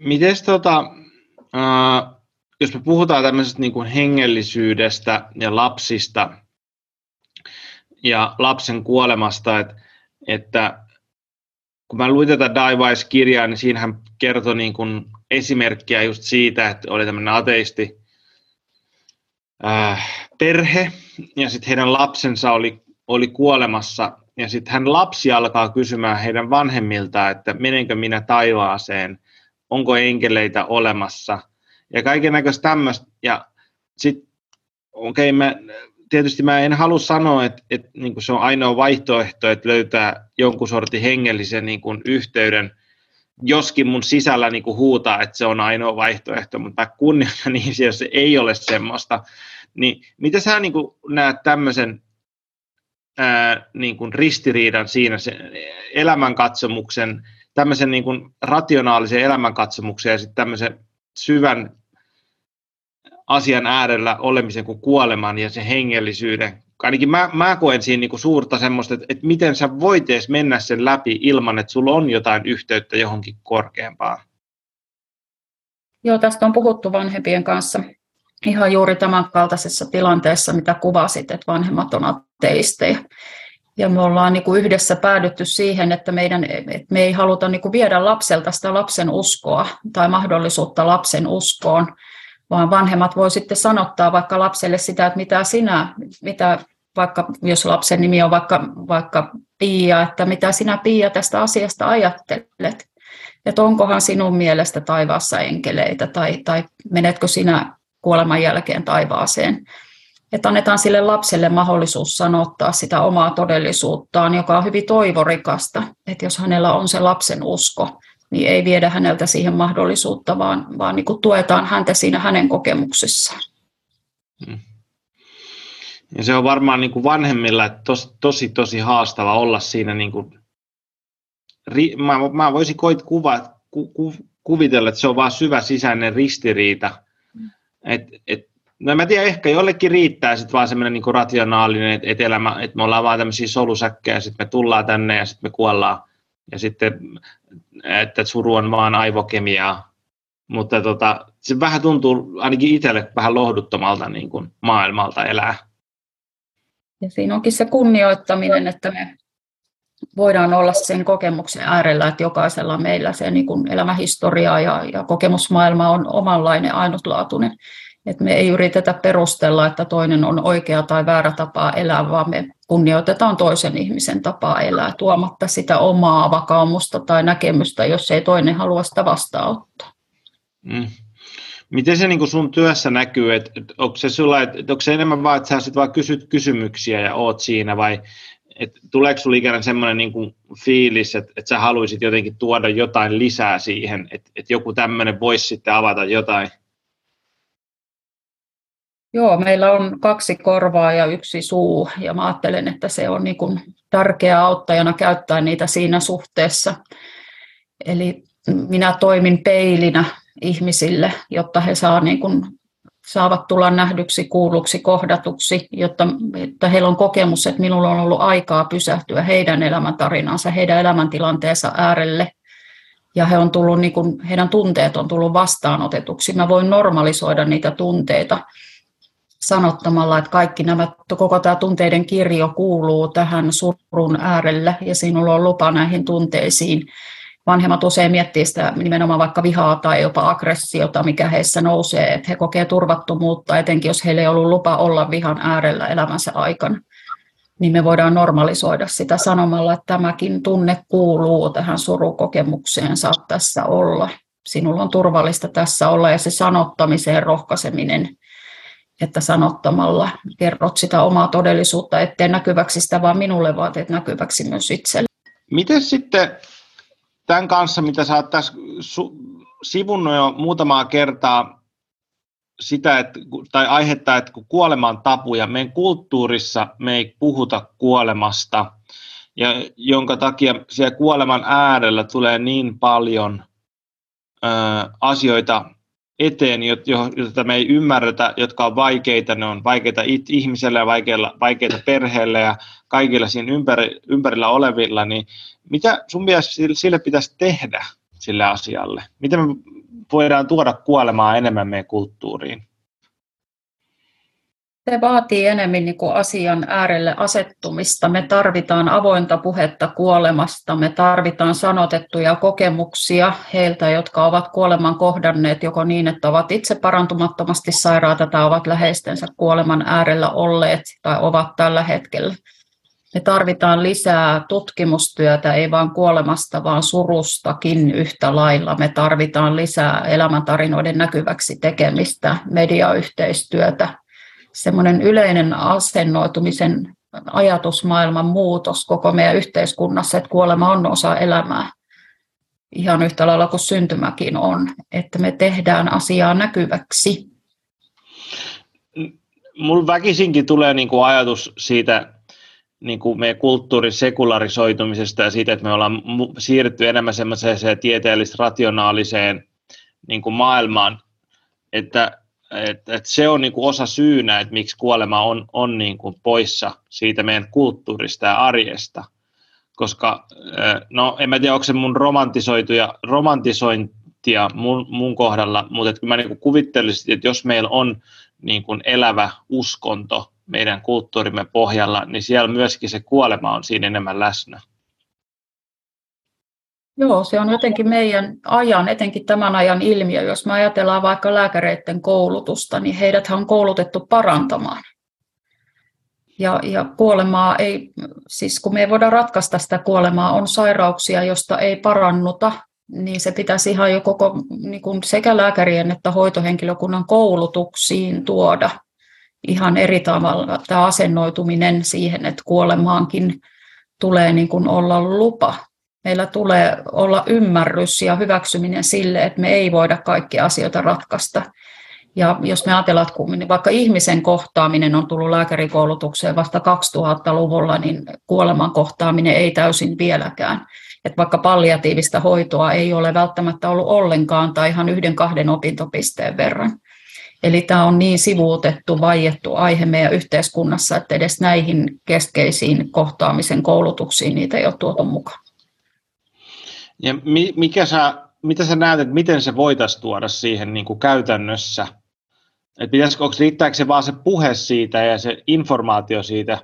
Miten tota, äh, jos me puhutaan tämmöisestä niin kuin hengellisyydestä ja lapsista ja lapsen kuolemasta, että, että kun mä luin tätä Die kirjaa niin siinähän kertoi niin kuin esimerkkiä just siitä, että oli tämmöinen ateisti, äh, perhe ja sitten heidän lapsensa oli, oli kuolemassa ja sitten hän lapsi alkaa kysymään heidän vanhemmiltaan, että menenkö minä taivaaseen, onko enkeleitä olemassa ja kaiken näköistä tämmöistä ja sitten okei, okay, tietysti mä en halua sanoa, että, että niin se on ainoa vaihtoehto, että löytää jonkun sortin hengellisen niin yhteyden joskin mun sisällä niin kuin huutaa, että se on ainoa vaihtoehto, mutta kunnioitan niin, jos se ei ole semmoista. Niin mitä sä niin kuin näet tämmöisen ää, niin kuin ristiriidan siinä, se elämänkatsomuksen, tämmöisen niin kuin rationaalisen elämänkatsomuksen ja sitten tämmöisen syvän asian äärellä olemisen kuin kuoleman ja sen hengellisyyden. Ainakin mä, mä koen siinä niin kuin suurta semmoista, että, että miten sä voit edes mennä sen läpi ilman, että sulla on jotain yhteyttä johonkin korkeampaan. Joo, tästä on puhuttu vanhempien kanssa ihan juuri tämän kaltaisessa tilanteessa, mitä kuvasit, että vanhemmat on ateisteja. Ja me ollaan niin kuin yhdessä päädytty siihen, että, meidän, että me ei haluta niin kuin viedä lapselta sitä lapsen uskoa tai mahdollisuutta lapsen uskoon, vaan vanhemmat voi sitten sanottaa vaikka lapselle sitä, että mitä sinä, mitä vaikka jos lapsen nimi on vaikka, vaikka Pia, että mitä sinä Pia tästä asiasta ajattelet, että onkohan sinun mielestä taivaassa enkeleitä tai, tai menetkö sinä kuoleman jälkeen taivaaseen. Että annetaan sille lapselle mahdollisuus sanottaa sitä omaa todellisuuttaan, joka on hyvin toivorikasta. Että jos hänellä on se lapsen usko, niin ei viedä häneltä siihen mahdollisuutta, vaan, vaan niin kuin tuetaan häntä siinä hänen kokemuksessaan. Hmm. Ja se on varmaan niin kuin vanhemmilla tos, tosi, tosi haastava olla siinä. Niin kuin, mä, mä voisin koit kuva, ku, ku, kuvitella, että se on vain syvä sisäinen ristiriita. Mm. Et, et, no mä tiedän, ehkä jollekin riittää sitten vaan semmoinen niin rationaalinen, että et elämä, että me ollaan vaan tämmöisiä solusäkkejä, sitten me tullaan tänne ja sitten me kuollaan. Ja sitten, että suru on vaan aivokemiaa. Mutta tota, se vähän tuntuu ainakin itselle vähän lohduttomalta niin kuin maailmalta elää. Ja siinä onkin se kunnioittaminen, että me voidaan olla sen kokemuksen äärellä, että jokaisella meillä se niin kuin elämähistoria ja, ja kokemusmaailma on omanlainen, ainutlaatuinen. Et me ei yritetä perustella, että toinen on oikea tai väärä tapa elää, vaan me kunnioitetaan toisen ihmisen tapaa elää, tuomatta sitä omaa vakaumusta tai näkemystä, jos ei toinen halua sitä vastaanottaa. Mm. Miten se niin sun työssä näkyy, että, että onko se sulla, että, että onko se enemmän vaan, että sä sit vaan kysyt kysymyksiä ja oot siinä, vai että tuleeko sinulla ikään semmoinen niin kuin fiilis, että, että sä haluaisit jotenkin tuoda jotain lisää siihen, että, että joku tämmöinen voisi sitten avata jotain? Joo, meillä on kaksi korvaa ja yksi suu, ja mä ajattelen, että se on niin kuin tärkeä auttajana käyttää niitä siinä suhteessa. Eli minä toimin peilinä ihmisille, jotta he saa niin kuin, saavat tulla nähdyksi, kuulluksi, kohdatuksi, jotta että heillä on kokemus, että minulla on ollut aikaa pysähtyä heidän elämäntarinansa, heidän elämäntilanteensa äärelle. Ja he on tullut, niin kuin, heidän tunteet on tullut vastaanotetuksi. Mä voin normalisoida niitä tunteita sanottamalla, että kaikki nämä, koko tämä tunteiden kirjo kuuluu tähän surun äärelle ja sinulla on lupa näihin tunteisiin vanhemmat usein miettii sitä nimenomaan vaikka vihaa tai jopa aggressiota, mikä heissä nousee, että he kokee turvattomuutta, etenkin jos heillä ei ollut lupa olla vihan äärellä elämänsä aikana. Niin me voidaan normalisoida sitä sanomalla, että tämäkin tunne kuuluu tähän surukokemukseen, saat tässä olla. Sinulla on turvallista tässä olla ja se sanottamiseen rohkaiseminen, että sanottamalla kerrot sitä omaa todellisuutta, ettei näkyväksi sitä vaan minulle, vaan teet näkyväksi myös itselle. Miten sitten tämän kanssa, mitä sä oot tässä su- sivunnut jo muutamaa kertaa, sitä, että, tai aihetta, että kun kuolema on tabu ja meidän kulttuurissa me ei puhuta kuolemasta, ja jonka takia siellä kuoleman äärellä tulee niin paljon ö, asioita eteen, joita me ei ymmärretä, jotka on vaikeita. Ne on vaikeita ihmiselle ja vaikeita, vaikeita perheelle ja kaikilla siinä ympäri, ympärillä olevilla. Niin mitä sun mielestä sille pitäisi tehdä sille asialle? Miten me voidaan tuoda kuolemaa enemmän meidän kulttuuriin? Se vaatii enemmän niin kuin asian äärelle asettumista. Me tarvitaan avointa puhetta kuolemasta, me tarvitaan sanotettuja kokemuksia heiltä, jotka ovat kuoleman kohdanneet joko niin, että ovat itse parantumattomasti sairaata tai ovat läheistensä kuoleman äärellä olleet tai ovat tällä hetkellä. Me tarvitaan lisää tutkimustyötä, ei vain kuolemasta, vaan surustakin yhtä lailla. Me tarvitaan lisää elämäntarinoiden näkyväksi tekemistä, mediayhteistyötä, semmoinen yleinen asennoitumisen ajatusmaailman muutos koko meidän yhteiskunnassa, että kuolema on osa elämää. Ihan yhtä lailla kuin syntymäkin on, että me tehdään asiaa näkyväksi. Mulla väkisinkin tulee niin kuin ajatus siitä, niin kuin meidän kulttuurin sekularisoitumisesta ja siitä, että me ollaan siirrytty enemmän semmoiseen tieteellis-rationaaliseen niin kuin maailmaan, että, että, että se on niin kuin osa syynä, että miksi kuolema on, on niin kuin poissa siitä meidän kulttuurista ja arjesta. Koska, no en mä tiedä, onko se mun romantisoitu ja romantisointia mun, mun kohdalla, mutta että mä niin kuin kuvittelisin, että jos meillä on niin kuin elävä uskonto, meidän kulttuurimme pohjalla, niin siellä myöskin se kuolema on siinä enemmän läsnä. Joo, se on jotenkin meidän ajan, etenkin tämän ajan ilmiö. Jos me ajatellaan vaikka lääkäreiden koulutusta, niin heidät on koulutettu parantamaan. Ja, ja kuolemaa ei, siis kun me ei voida ratkaista sitä kuolemaa, on sairauksia, josta ei parannuta, niin se pitäisi ihan jo koko niin kuin sekä lääkärien että hoitohenkilökunnan koulutuksiin tuoda ihan eri tavalla tämä asennoituminen siihen, että kuolemaankin tulee niin kuin olla lupa. Meillä tulee olla ymmärrys ja hyväksyminen sille, että me ei voida kaikkia asioita ratkaista. Ja jos me ajatellaan, että kun vaikka ihmisen kohtaaminen on tullut lääkärikoulutukseen vasta 2000-luvulla, niin kuoleman kohtaaminen ei täysin vieläkään. Että vaikka palliatiivista hoitoa ei ole välttämättä ollut ollenkaan tai ihan yhden kahden opintopisteen verran. Eli tämä on niin sivuutettu, vaiettu aihe meidän yhteiskunnassa, että edes näihin keskeisiin kohtaamisen koulutuksiin niitä ei ole tuotu mukaan. Ja mikä sä, mitä sä näet, että miten se voitaisiin tuoda siihen niin kuin käytännössä? Että pitäisikö, onko riittääkö se vaan se puhe siitä ja se informaatio siitä,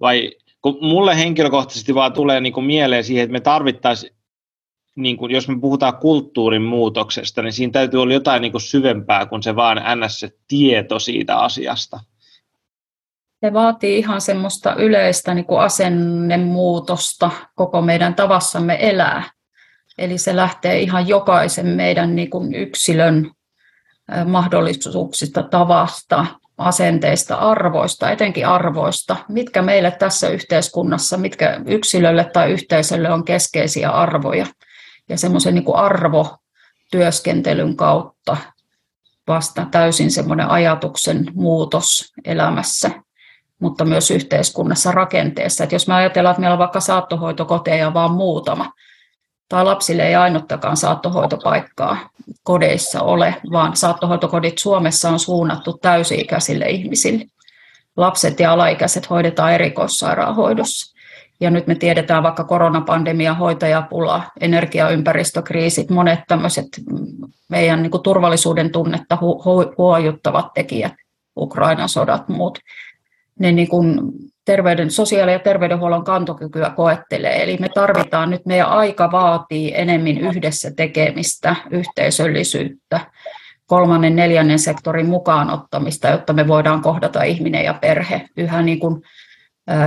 vai kun mulle henkilökohtaisesti vaan tulee niin kuin mieleen siihen, että me tarvittaisiin niin kuin, jos me puhutaan kulttuurin muutoksesta, niin siinä täytyy olla jotain niin kuin syvempää kuin se vaan ns. se tieto siitä asiasta. Se vaatii ihan semmoista yleistä niin kuin asennemuutosta koko meidän tavassamme elää. Eli se lähtee ihan jokaisen meidän niin kuin yksilön mahdollisuuksista, tavasta, asenteista, arvoista, etenkin arvoista, mitkä meille tässä yhteiskunnassa, mitkä yksilölle tai yhteisölle on keskeisiä arvoja ja semmoisen niin arvotyöskentelyn kautta vasta täysin semmoinen ajatuksen muutos elämässä, mutta myös yhteiskunnassa rakenteessa. Että jos me ajatellaan, että meillä on vaikka saattohoitokoteja vaan muutama, tai lapsille ei ainuttakaan saattohoitopaikkaa kodeissa ole, vaan saattohoitokodit Suomessa on suunnattu täysi-ikäisille ihmisille. Lapset ja alaikäiset hoidetaan erikoissairaanhoidossa. Ja nyt me tiedetään vaikka koronapandemia, hoitajapula, energiaympäristökriisit, monet tämmöiset meidän niin turvallisuuden tunnetta hu- huojuttavat tekijät, Ukrainan sodat, muut, ne niin kuin terveyden, sosiaali- ja terveydenhuollon kantokykyä koettelee. Eli me tarvitaan nyt, meidän aika vaatii enemmän yhdessä tekemistä, yhteisöllisyyttä, kolmannen, neljännen sektorin mukaan ottamista, jotta me voidaan kohdata ihminen ja perhe yhä niin kuin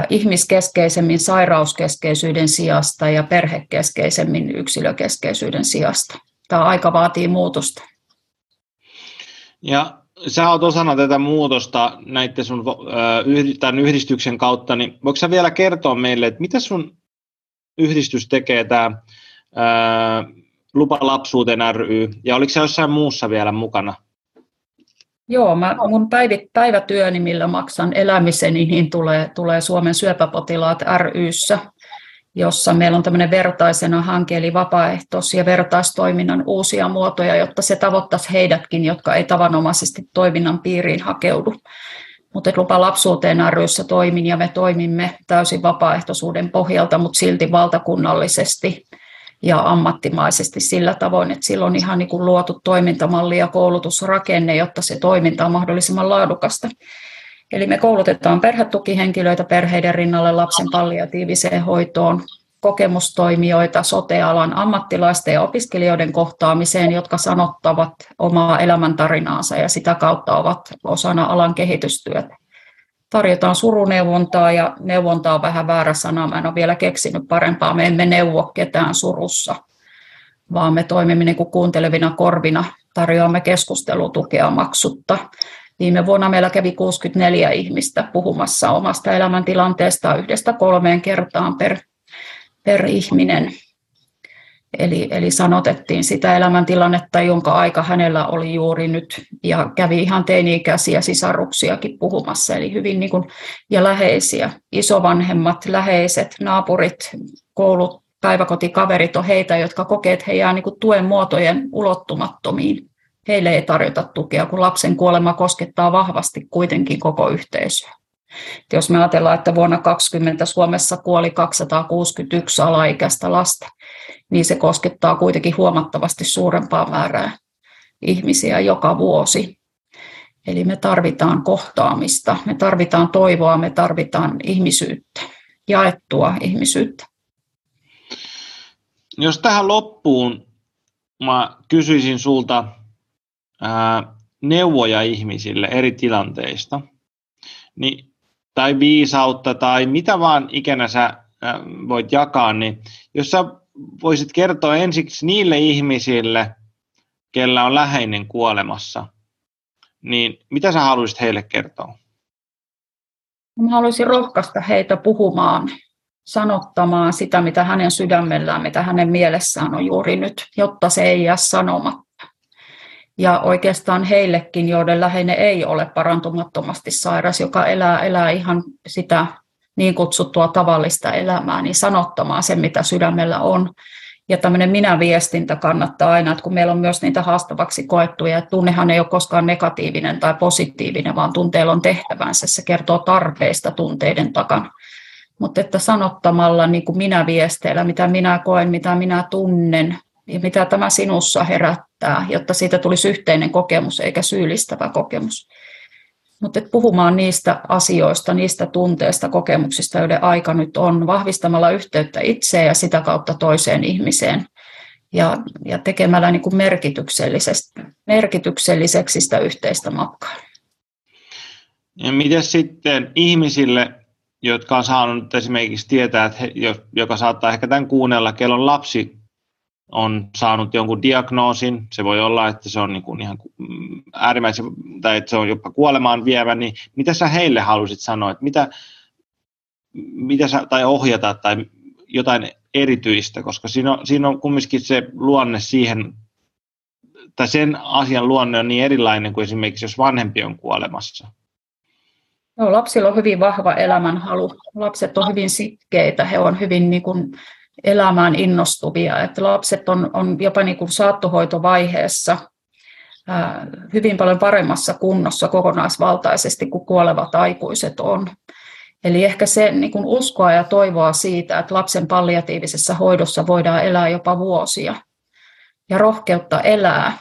ihmiskeskeisemmin sairauskeskeisyyden sijasta ja perhekeskeisemmin yksilökeskeisyyden sijasta. Tämä aika vaatii muutosta. Ja sä oot osana tätä muutosta näiden sun tämän yhdistyksen kautta, niin voiko sä vielä kertoa meille, että mitä sun yhdistys tekee tämä Lupa lapsuuteen ry, ja oliko se jossain muussa vielä mukana? Joo, mä, mun päivit, päivätyöni, millä maksan elämiseni, niin tulee, tulee Suomen syöpäpotilaat ryssä, jossa meillä on tämmöinen vertaisena hanke, eli vapaaehtois- ja vertaistoiminnan uusia muotoja, jotta se tavoittaisi heidätkin, jotka ei tavanomaisesti toiminnan piiriin hakeudu. Mutta lupa lapsuuteen ryssä toimin ja me toimimme täysin vapaaehtoisuuden pohjalta, mutta silti valtakunnallisesti ja ammattimaisesti sillä tavoin, että sillä on ihan niin kuin luotu toimintamalli ja koulutusrakenne, jotta se toiminta on mahdollisimman laadukasta. Eli me koulutetaan perhetukihenkilöitä perheiden rinnalle lapsen palliatiiviseen hoitoon, kokemustoimijoita sotealan ammattilaisten ja opiskelijoiden kohtaamiseen, jotka sanottavat omaa elämäntarinaansa ja sitä kautta ovat osana alan kehitystyötä tarjotaan suruneuvontaa ja neuvontaa on vähän väärä sana. Mä en ole vielä keksinyt parempaa. Me emme neuvo ketään surussa, vaan me toimimme niin kuin kuuntelevina korvina, tarjoamme keskustelutukea maksutta. Viime vuonna meillä kävi 64 ihmistä puhumassa omasta elämäntilanteesta yhdestä kolmeen kertaan per, per ihminen. Eli, eli sanotettiin sitä elämäntilannetta, jonka aika hänellä oli juuri nyt, ja kävi ihan teini-ikäisiä sisaruksiakin puhumassa, eli hyvin niin kuin, ja läheisiä, isovanhemmat, läheiset, naapurit, koulut, päiväkotikaverit on heitä, jotka kokee, että he jää niin kuin tuen muotojen ulottumattomiin. Heille ei tarjota tukea, kun lapsen kuolema koskettaa vahvasti kuitenkin koko yhteisöä. Jos me ajatellaan, että vuonna 2020 Suomessa kuoli 261 alaikäistä lasta, niin se koskettaa kuitenkin huomattavasti suurempaa määrää ihmisiä joka vuosi. Eli me tarvitaan kohtaamista, me tarvitaan toivoa, me tarvitaan ihmisyyttä, jaettua ihmisyyttä. Jos tähän loppuun mä kysyisin sulta ää, neuvoja ihmisille eri tilanteista, niin, tai viisautta tai mitä vaan ikänä sä ää, voit jakaa, niin jos sä voisit kertoa ensiksi niille ihmisille, kellä on läheinen kuolemassa, niin mitä sä haluaisit heille kertoa? Mä haluaisin rohkaista heitä puhumaan, sanottamaan sitä, mitä hänen sydämellään, mitä hänen mielessään on juuri nyt, jotta se ei jää sanomatta. Ja oikeastaan heillekin, joiden läheinen ei ole parantumattomasti sairas, joka elää, elää ihan sitä niin kutsuttua tavallista elämää, niin sanottamaan sen, mitä sydämellä on. Ja tämmöinen minä-viestintä kannattaa aina, että kun meillä on myös niitä haastavaksi koettuja, että tunnehan ei ole koskaan negatiivinen tai positiivinen, vaan tunteella on tehtävänsä. Se kertoo tarpeista tunteiden takana. Mutta että sanottamalla niin kuin minä viesteillä, mitä minä koen, mitä minä tunnen ja mitä tämä sinussa herättää, jotta siitä tulisi yhteinen kokemus eikä syyllistävä kokemus mutta puhumaan niistä asioista, niistä tunteista, kokemuksista, joiden aika nyt on, vahvistamalla yhteyttä itseen ja sitä kautta toiseen ihmiseen ja, ja tekemällä niin kuin merkitykselliseksi sitä yhteistä matkaa. Ja miten sitten ihmisille, jotka on saanut esimerkiksi tietää, että he, joka saattaa ehkä tämän kuunnella, kello on lapsi on saanut jonkun diagnoosin, se voi olla, että se on niin kuin ihan mm, äärimmäisen, tai että se on jopa kuolemaan vievä, niin mitä sä heille halusit sanoa, että mitä, mitä sä, tai ohjata tai jotain erityistä, koska siinä on, siinä on kumminkin se luonne siihen, tai sen asian luonne on niin erilainen kuin esimerkiksi jos vanhempi on kuolemassa. No, lapsilla on hyvin vahva elämänhalu. Lapset on hyvin sitkeitä, he on hyvin niin kuin, elämään innostuvia. Että lapset on, on jopa niin kuin saattohoitovaiheessa hyvin paljon paremmassa kunnossa kokonaisvaltaisesti kuin kuolevat aikuiset on. Eli ehkä se niin kuin uskoa ja toivoa siitä, että lapsen palliatiivisessa hoidossa voidaan elää jopa vuosia ja rohkeutta elää,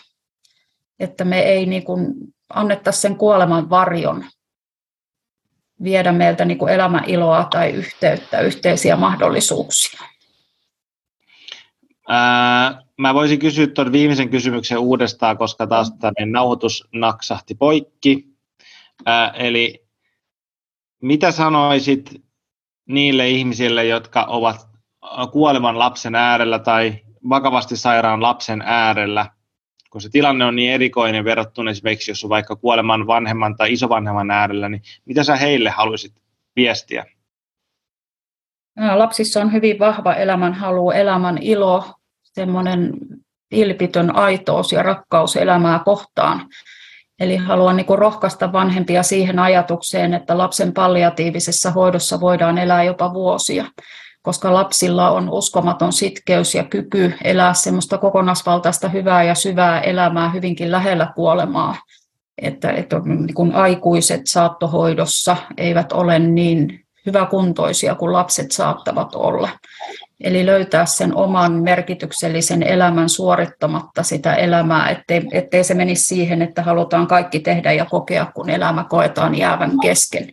että me ei niin kuin annettaisi sen kuoleman varjon viedä meiltä niin kuin elämän iloa tai yhteyttä, yhteisiä mahdollisuuksia. Mä voisin kysyä tuon viimeisen kysymyksen uudestaan, koska taas tänne nauhoitus naksahti poikki. Eli mitä sanoisit niille ihmisille, jotka ovat kuolevan lapsen äärellä tai vakavasti sairaan lapsen äärellä, kun se tilanne on niin erikoinen verrattuna esimerkiksi, jos on vaikka kuoleman vanhemman tai isovanhemman äärellä, niin mitä sä heille haluaisit viestiä? Lapsissa on hyvin vahva elämänhalu, elämän ilo, semmoinen vilpitön aitous ja rakkaus elämää kohtaan. Eli haluan niin kuin rohkaista vanhempia siihen ajatukseen, että lapsen palliatiivisessa hoidossa voidaan elää jopa vuosia, koska lapsilla on uskomaton sitkeys ja kyky elää semmoista kokonaisvaltaista hyvää ja syvää elämää hyvinkin lähellä kuolemaa. Että, että niin kuin aikuiset saattohoidossa eivät ole niin hyväkuntoisia kuin lapset saattavat olla. Eli löytää sen oman merkityksellisen elämän suorittamatta sitä elämää, ettei, ettei se menisi siihen, että halutaan kaikki tehdä ja kokea, kun elämä koetaan jäävän kesken,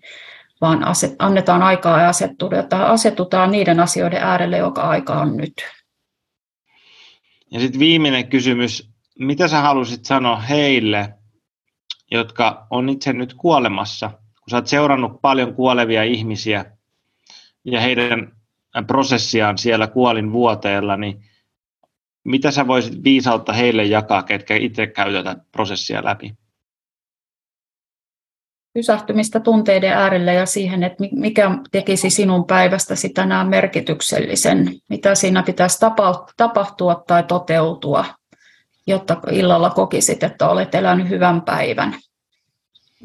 vaan aset, annetaan aikaa ja asettutaan, asetutaan niiden asioiden äärelle, joka aika on nyt. Ja sitten viimeinen kysymys, mitä sä halusit sanoa heille, jotka on itse nyt kuolemassa, kun sä oot seurannut paljon kuolevia ihmisiä ja heidän prosessiaan siellä kuolin vuoteella, niin mitä sä voisit viisautta heille jakaa, ketkä itse käy tätä prosessia läpi? pysähtymistä tunteiden äärelle ja siihen, että mikä tekisi sinun päivästäsi tänään merkityksellisen, mitä siinä pitäisi tapahtua tai toteutua, jotta illalla kokisit, että olet elänyt hyvän päivän.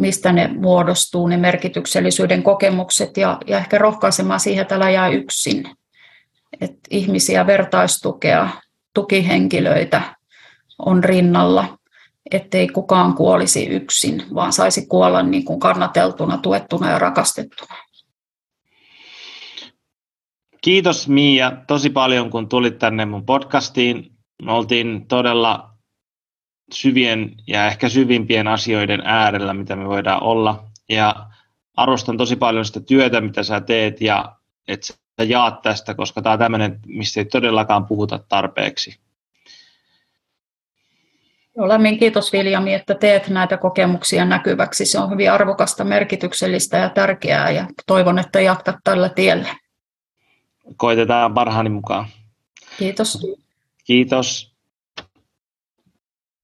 Mistä ne muodostuu, ne merkityksellisyyden kokemukset ja, ja ehkä rohkaisemaan siihen, että älä jää yksin. Että ihmisiä, vertaistukea, tukihenkilöitä on rinnalla ettei kukaan kuolisi yksin, vaan saisi kuolla niin kuin kannateltuna, tuettuna ja rakastettuna. Kiitos Miia tosi paljon, kun tulit tänne mun podcastiin. Me oltiin todella syvien ja ehkä syvimpien asioiden äärellä, mitä me voidaan olla. Ja arvostan tosi paljon sitä työtä, mitä sä teet ja että sä jaat tästä, koska tämä on tämmöinen, mistä ei todellakaan puhuta tarpeeksi. Joo, lämmin kiitos Viljami, että teet näitä kokemuksia näkyväksi. Se on hyvin arvokasta, merkityksellistä ja tärkeää ja toivon, että jatkat tällä tiellä. Koitetaan parhaani mukaan. Kiitos. Kiitos.